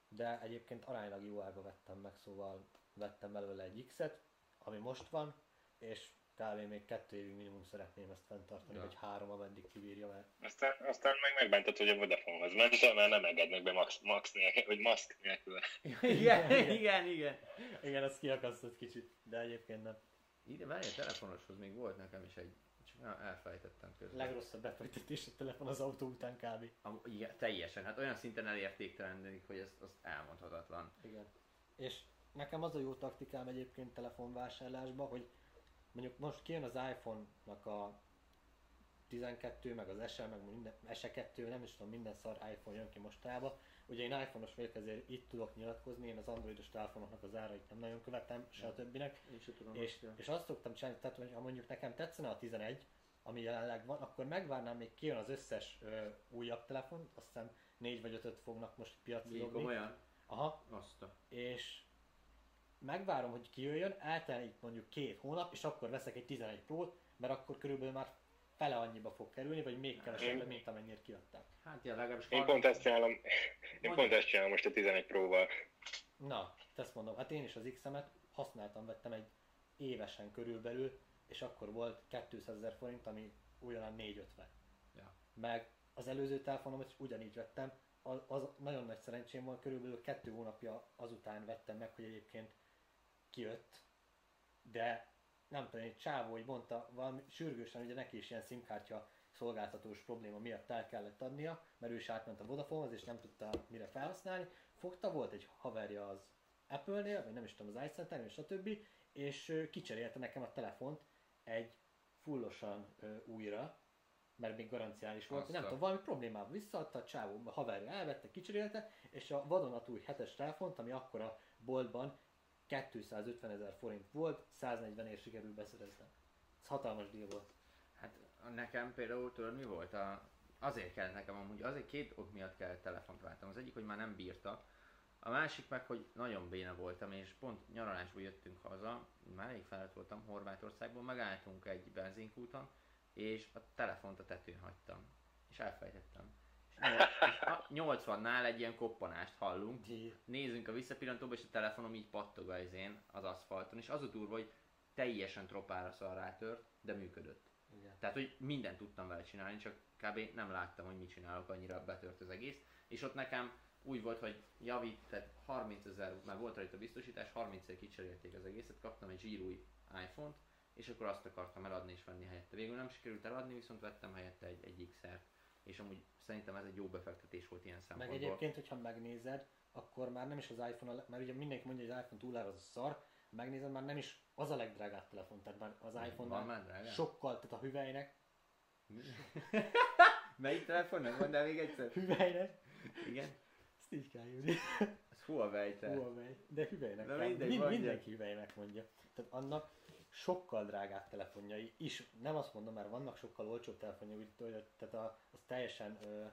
de egyébként aránylag jó ága vettem meg, szóval vettem belőle egy X-et, ami most van, és kb. még kettő évig minimum szeretném ezt fenntartani, Ja. vagy három, ameddig kibírja, mert Aztán, aztán meg megbántad, hogy a Vodafonehoz mentél, mert nem engednek be max, max nélkül, vagy maszk nélkül. igen, igen, igen. igen, ez kiakasztott kicsit, de egyébként nem. Ide, várj, a telefonoshoz még volt nekem is egy, csak el- elfelejtettem közben. Legrosszabb befektetés a telefon az autó után kb. Am- igen, teljesen, hát olyan szinten elértéktelenedik, hogy ez az elmondhatatlan. Igen. És nekem az a jó taktikám egyébként telefonvásárlásban, hogy mondjuk most kijön az iPhone-nak a 12, meg az SE, meg minden, SE2, nem is tudom, minden szar iPhone jön ki mostanában. Ugye én iPhone-os vagyok, ezért itt tudok nyilatkozni, én az androidos telefonoknak az árait nem nagyon követem, se a többinek. Én sem tudom. És, és azt szoktam csinálni, tehát hogy ha mondjuk nekem tetszene a 11, ami jelenleg van, akkor megvárnám, még kijön az összes ö, újabb telefon, azt hiszem 4 vagy 5 fognak most piacra dobni. komolyan? Aha, Azt a... és megvárom, hogy kijöjjön, eltelik mondjuk két hónap, és akkor veszek egy 11 Pro-t, mert akkor körülbelül már fele annyiba fog kerülni, vagy még kevesebbre, mint amennyire kiadták. Hát ja, legalábbis Én pont ezt csinálom, én Mondj. pont ezt csinálom most a 11 Pro-val. Na, ezt mondom, hát én is az X-emet használtam, vettem egy évesen körülbelül, és akkor volt 200 ezer forint, ami ugyanán 450. Ja. Meg az előző telefonomat is ugyanígy vettem, az, az nagyon nagy szerencsém volt, körülbelül kettő hónapja azután vettem meg, hogy egyébként kijött, de nem tudom, egy csávó, hogy mondta, valami sürgősen, ugye neki is ilyen szimkártya szolgáltatós probléma miatt el kellett adnia, mert ő is átment a Vodafonehoz, és nem tudta mire felhasználni. Fogta, volt egy haverja az Apple-nél, vagy nem is tudom, az iCenter-nél, stb. És ö, kicserélte nekem a telefont egy fullosan újra, mert még garanciális volt, Azt nem tudom, valami problémával visszaadta, a csávó haverja elvette, kicserélte, és a vadonatúj hetes telefont, ami akkor a boltban 250 ezer forint volt, 140 ér sikerült beszereznem. Ez hatalmas díj volt. Hát nekem például tudod mi volt? A, azért kellett nekem amúgy, azért két ok miatt kellett telefont váltam. Az egyik, hogy már nem bírta, a másik meg, hogy nagyon béna voltam, és pont nyaralásból jöttünk haza, már elég felett voltam Horvátországból, megálltunk egy benzinkúton, és a telefont a tetőn hagytam. És elfelejtettem. És nyol- és a 80-nál egy ilyen koppanást hallunk, Díj. nézünk a visszapillantóba, és a telefonom így pattog az én, az aszfalton, és az a durva, hogy teljesen tropára szar rátört, de működött. Igen. Tehát, hogy mindent tudtam vele csinálni, csak kb. nem láttam, hogy mit csinálok, annyira betört az egész. És ott nekem úgy volt, hogy javít, tehát 30 ezer, már volt rajta biztosítás, 30 ezer kicserélték az egészet, kaptam egy zsírúj iPhone-t, és akkor azt akartam eladni és venni helyette. Végül nem sikerült eladni, viszont vettem helyette egy, egy XR-t. És amúgy szerintem ez egy jó befektetés volt ilyen Meg szempontból. egyébként, hogyha megnézed, akkor már nem is az iPhone, mert ugye mindenki mondja, hogy az iPhone túlára az a szar, megnézed, már nem is az a legdrágább telefon, tehát már az Van iPhone már drága? sokkal, tehát a hüvelynek, Melyik telefonnak? Mondd el még egyszer. hüvelynek, Igen. ezt így kell írni, Ez Huawei te. Huawei, de hüvelynek, Na mindegy, mind, mindenki hüvelynek mondja. Tehát annak sokkal drágább telefonjai is, nem azt mondom, mert vannak sokkal olcsóbb telefonjai, úgy, hogy- tehát a, az teljesen ö,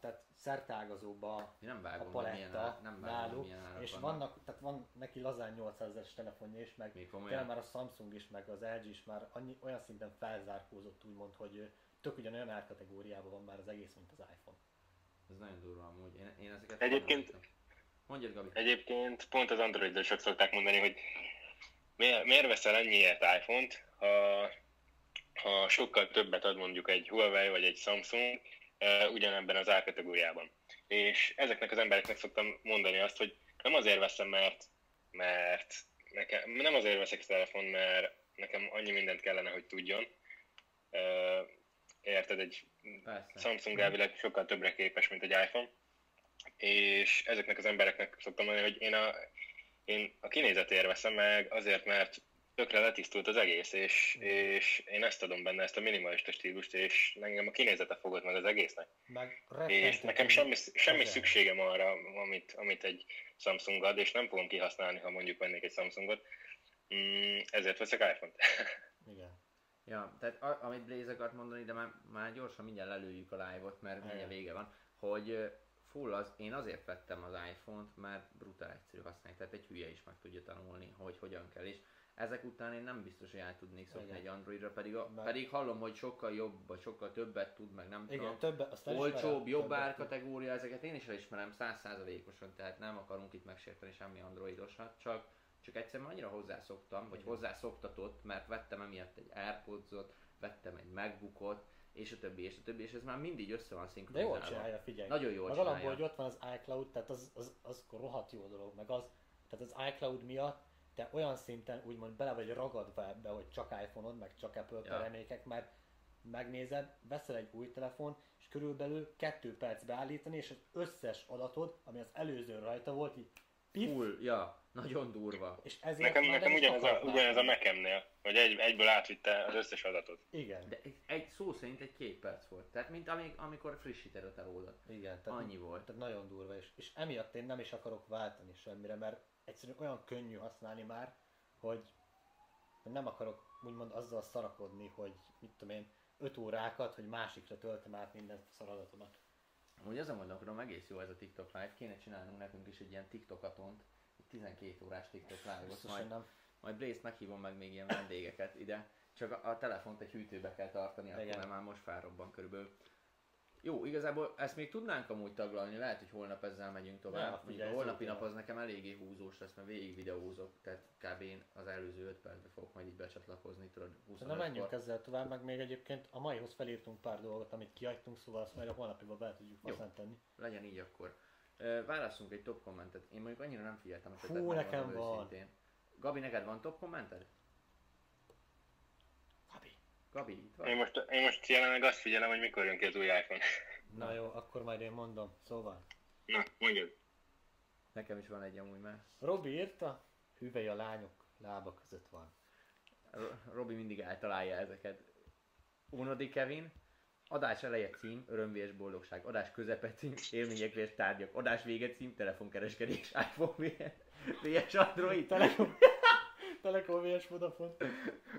tehát szertágazóbb a, nem a vágom, milyen, paletta nem vágom, náluk, milyen és vannak. vannak, tehát van neki lazán 800 ezeres telefonja is, meg tényleg már a Samsung is, meg az LG is már annyi, olyan szinten felzárkózott úgymond, hogy tök ugyanolyan árkategóriában van már az egész, mint az iPhone. Ez nagyon durva amúgy. Én, én ezeket Egyébként-. Mondjad Gabi. Egyébként pont az androidosok szokták mondani, hogy miért, miért veszel ennyiért iPhone-t, ha, ha sokkal többet ad mondjuk egy Huawei vagy egy Samsung ugyanebben az árkategóriában. És ezeknek az embereknek szoktam mondani azt, hogy nem azért veszem, mert, mert nekem, nem azért veszek telefon, mert nekem annyi mindent kellene, hogy tudjon, érted, egy Persze. Samsung elvileg sokkal többre képes, mint egy iPhone, és ezeknek az embereknek szoktam mondani, hogy én a, én a kinézetért veszem meg azért, mert tökre letisztult az egész, és, és én ezt adom benne, ezt a minimalista stílust, és engem a kinézete fogott meg az egésznek. Meg És nekem semmi, semmi szükségem arra, amit, amit egy Samsung ad, és nem fogom kihasználni, ha mondjuk vennék egy Samsungot. Mm, ezért veszek iPhone-t. Igen. Ja, tehát a, amit Blaze akart mondani, de már, már gyorsan mindjárt lelőjük a live-ot, mert mindjárt vége van, hogy full az, én azért vettem az iPhone-t, mert brutál egyszerű használni, tehát egy hülye is meg tudja tanulni, hogy hogyan kell, és ezek után én nem biztos, hogy el tudnék szokni Igen. egy Androidra, pedig, a, Meg- pedig hallom, hogy sokkal jobb, vagy sokkal többet tud, meg nem Igen, tudom. többet, azt Olcsóbb, jobb árkategória, ezeket én is elismerem százszázalékosan, tehát nem akarunk itt megsérteni semmi androidosat, csak, csak egyszerűen annyira hozzászoktam, vagy hozzászoktatott, mert vettem emiatt egy Airpods-ot, vettem egy Macbookot, és a többi, és a többi, és ez már mindig össze van De szinkronizálva. jól csinálja, figyelj. Nagyon jól meg csinálja. alapból, hogy ott van az iCloud, tehát az, az, az rohadt jó dolog, meg az, tehát az iCloud miatt te olyan szinten úgymond bele vagy ragadva ebbe, hogy csak iPhone-od, meg csak Apple Ja. termékek, mert megnézed, veszel egy új telefon, és körülbelül kettő percbe állítani, és az összes adatod, ami az előzőn rajta volt, így Full, ja, nagyon durva. és ezért Nekem, nekem ugyanez, a, ugyanez a. Mac-emnél, hogy egy, egyből átvitte az összes adatot. Igen, De egy, egy szó szerint egy két perc volt. Tehát mint amíg, amikor frissíted a telódat. igen. Tehát, Annyi volt. Tehát nagyon durva, és, és emiatt én nem is akarok váltani semmire, mert egyszerűen olyan könnyű használni már, hogy nem akarok úgymond azzal szarakodni, hogy mit tudom én, 5 órákat, hogy másikra töltöm át minden szaradatomat. Amúgy azon gondolkodom, egész jó ez a TikTok live, kéne csinálnunk nekünk is egy ilyen TikTokatont, egy 12 órás TikTok live-ot, majd, nem. majd Blaze meghívom meg még ilyen vendégeket ide, csak a, a telefont egy hűtőbe kell tartani, akkor Igen. mert már most felrobban körülbelül. Jó, igazából ezt még tudnánk amúgy taglalni, lehet, hogy holnap ezzel megyünk tovább. Ja, figyelj, a holnapi nap az nekem eléggé húzós lesz, mert végig videózok, tehát kb. én az előző 5 percben fogok majd így becsatlakozni, tudod, 25 Na menjünk ezzel tovább, meg még egyébként a maihoz felírtunk pár dolgot, amit kiadtunk, szóval azt majd a holnapiba be tudjuk Jó. tenni. Legyen így akkor. Ö, Válasszunk egy top kommentet. Én mondjuk annyira nem figyeltem a chatet, megmondom nekem van. őszintén. Gabi, neked van top kommented? Gabi. Itt Én vagy? most, én most jelenleg azt figyelem, hogy mikor jön ki az új iPhone. Na jó, akkor majd én mondom. Szóval, Na, mondjad. Nekem is van egy amúgy már. Robi írta, hüvely a lányok lába között van. Ro- Robi mindig eltalálja ezeket. Unodi Kevin, adás eleje cím, örömvés boldogság, adás közepe cím, élmények és tárgyak, adás vége cím, telefonkereskedés, iPhone VS Android. Telekom. Telekom VS Vodafone.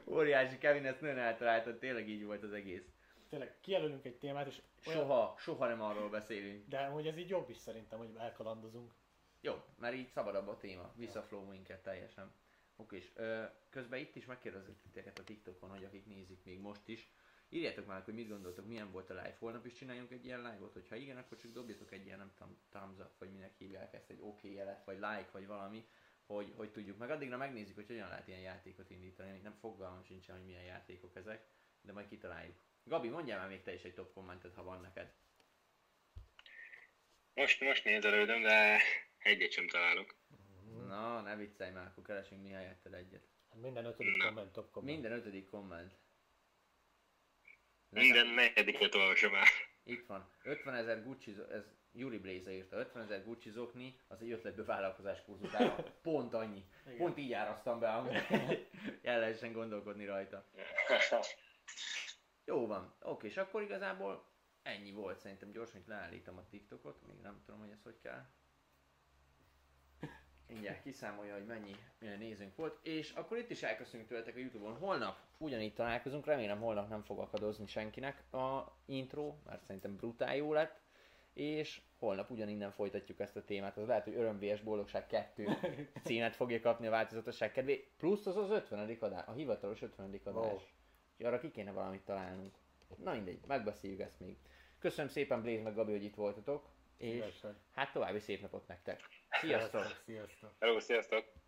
Óriási Kevin, ezt nagyon eltaláltad, tényleg így volt az egész. Tényleg kijelölünk egy témát, és olyan, Soha, soha nem arról beszélünk. De hogy ez így jobb is szerintem, hogy elkalandozunk. Jó, mert így szabadabb a téma, visszaflow minket teljesen. Oké, és ö, közben itt is megkérdezek titeket a TikTokon, hogy akik nézik még most is, írjátok már, hogy mit gondoltok, milyen volt a live. Holnap is csináljunk egy ilyen live-ot, hogyha igen, akkor csak dobjatok egy ilyen, nem tudom, thumbs up, vagy minek hívják ezt, egy OK jelet, vagy like, vagy valami, hogy, hogy tudjuk. Meg addigra megnézzük, hogy hogyan lehet ilyen játékot indítani. Még nem fogalmam sincsen, hogy milyen játékok ezek, de majd kitaláljuk. Gabi, mondjál már még te is egy top kommentet, ha van neked. Most, most nézelődöm, de egyet sem találok. Na, ne viccelj már, akkor keresünk mi helyetted egyet. Minden ötödik komment, top komment. Minden ötödik komment. Minden negyediket olvasom már. Itt van. 50 ezer Gucci, ez Yuri Blaze írta, 50 ezer Gucci az egy ötletből vállalkozás kurzus ára. Pont annyi. Igen. Pont így árasztam be, amúgy. el lehessen gondolkodni rajta. Jó van. Oké, és akkor igazából ennyi volt. Szerintem gyorsan itt leállítom a TikTokot, még nem tudom, hogy ez hogy kell. Mindjárt kiszámolja, hogy mennyi mennyi nézőnk volt. És akkor itt is elköszönünk tőletek a Youtube-on. Holnap ugyanígy találkozunk, remélem holnap nem fog akadozni senkinek a intro, mert szerintem brutál jó lett. És holnap ugyaninnen folytatjuk ezt a témát. Az lehet, hogy örömvés boldogság 2 címet fogja kapni a változatosság kedvé. Plusz az az 50. adás, a hivatalos 50. adás. Wow. Úgyhogy arra ki kéne valamit találnunk. Na mindegy, megbeszéljük ezt még. Köszönöm szépen Blaze meg Gabi, hogy itt voltatok. És Szívesen. hát további szép napot nektek. Sziasztok! Sziasztok. Hello, sziasztok!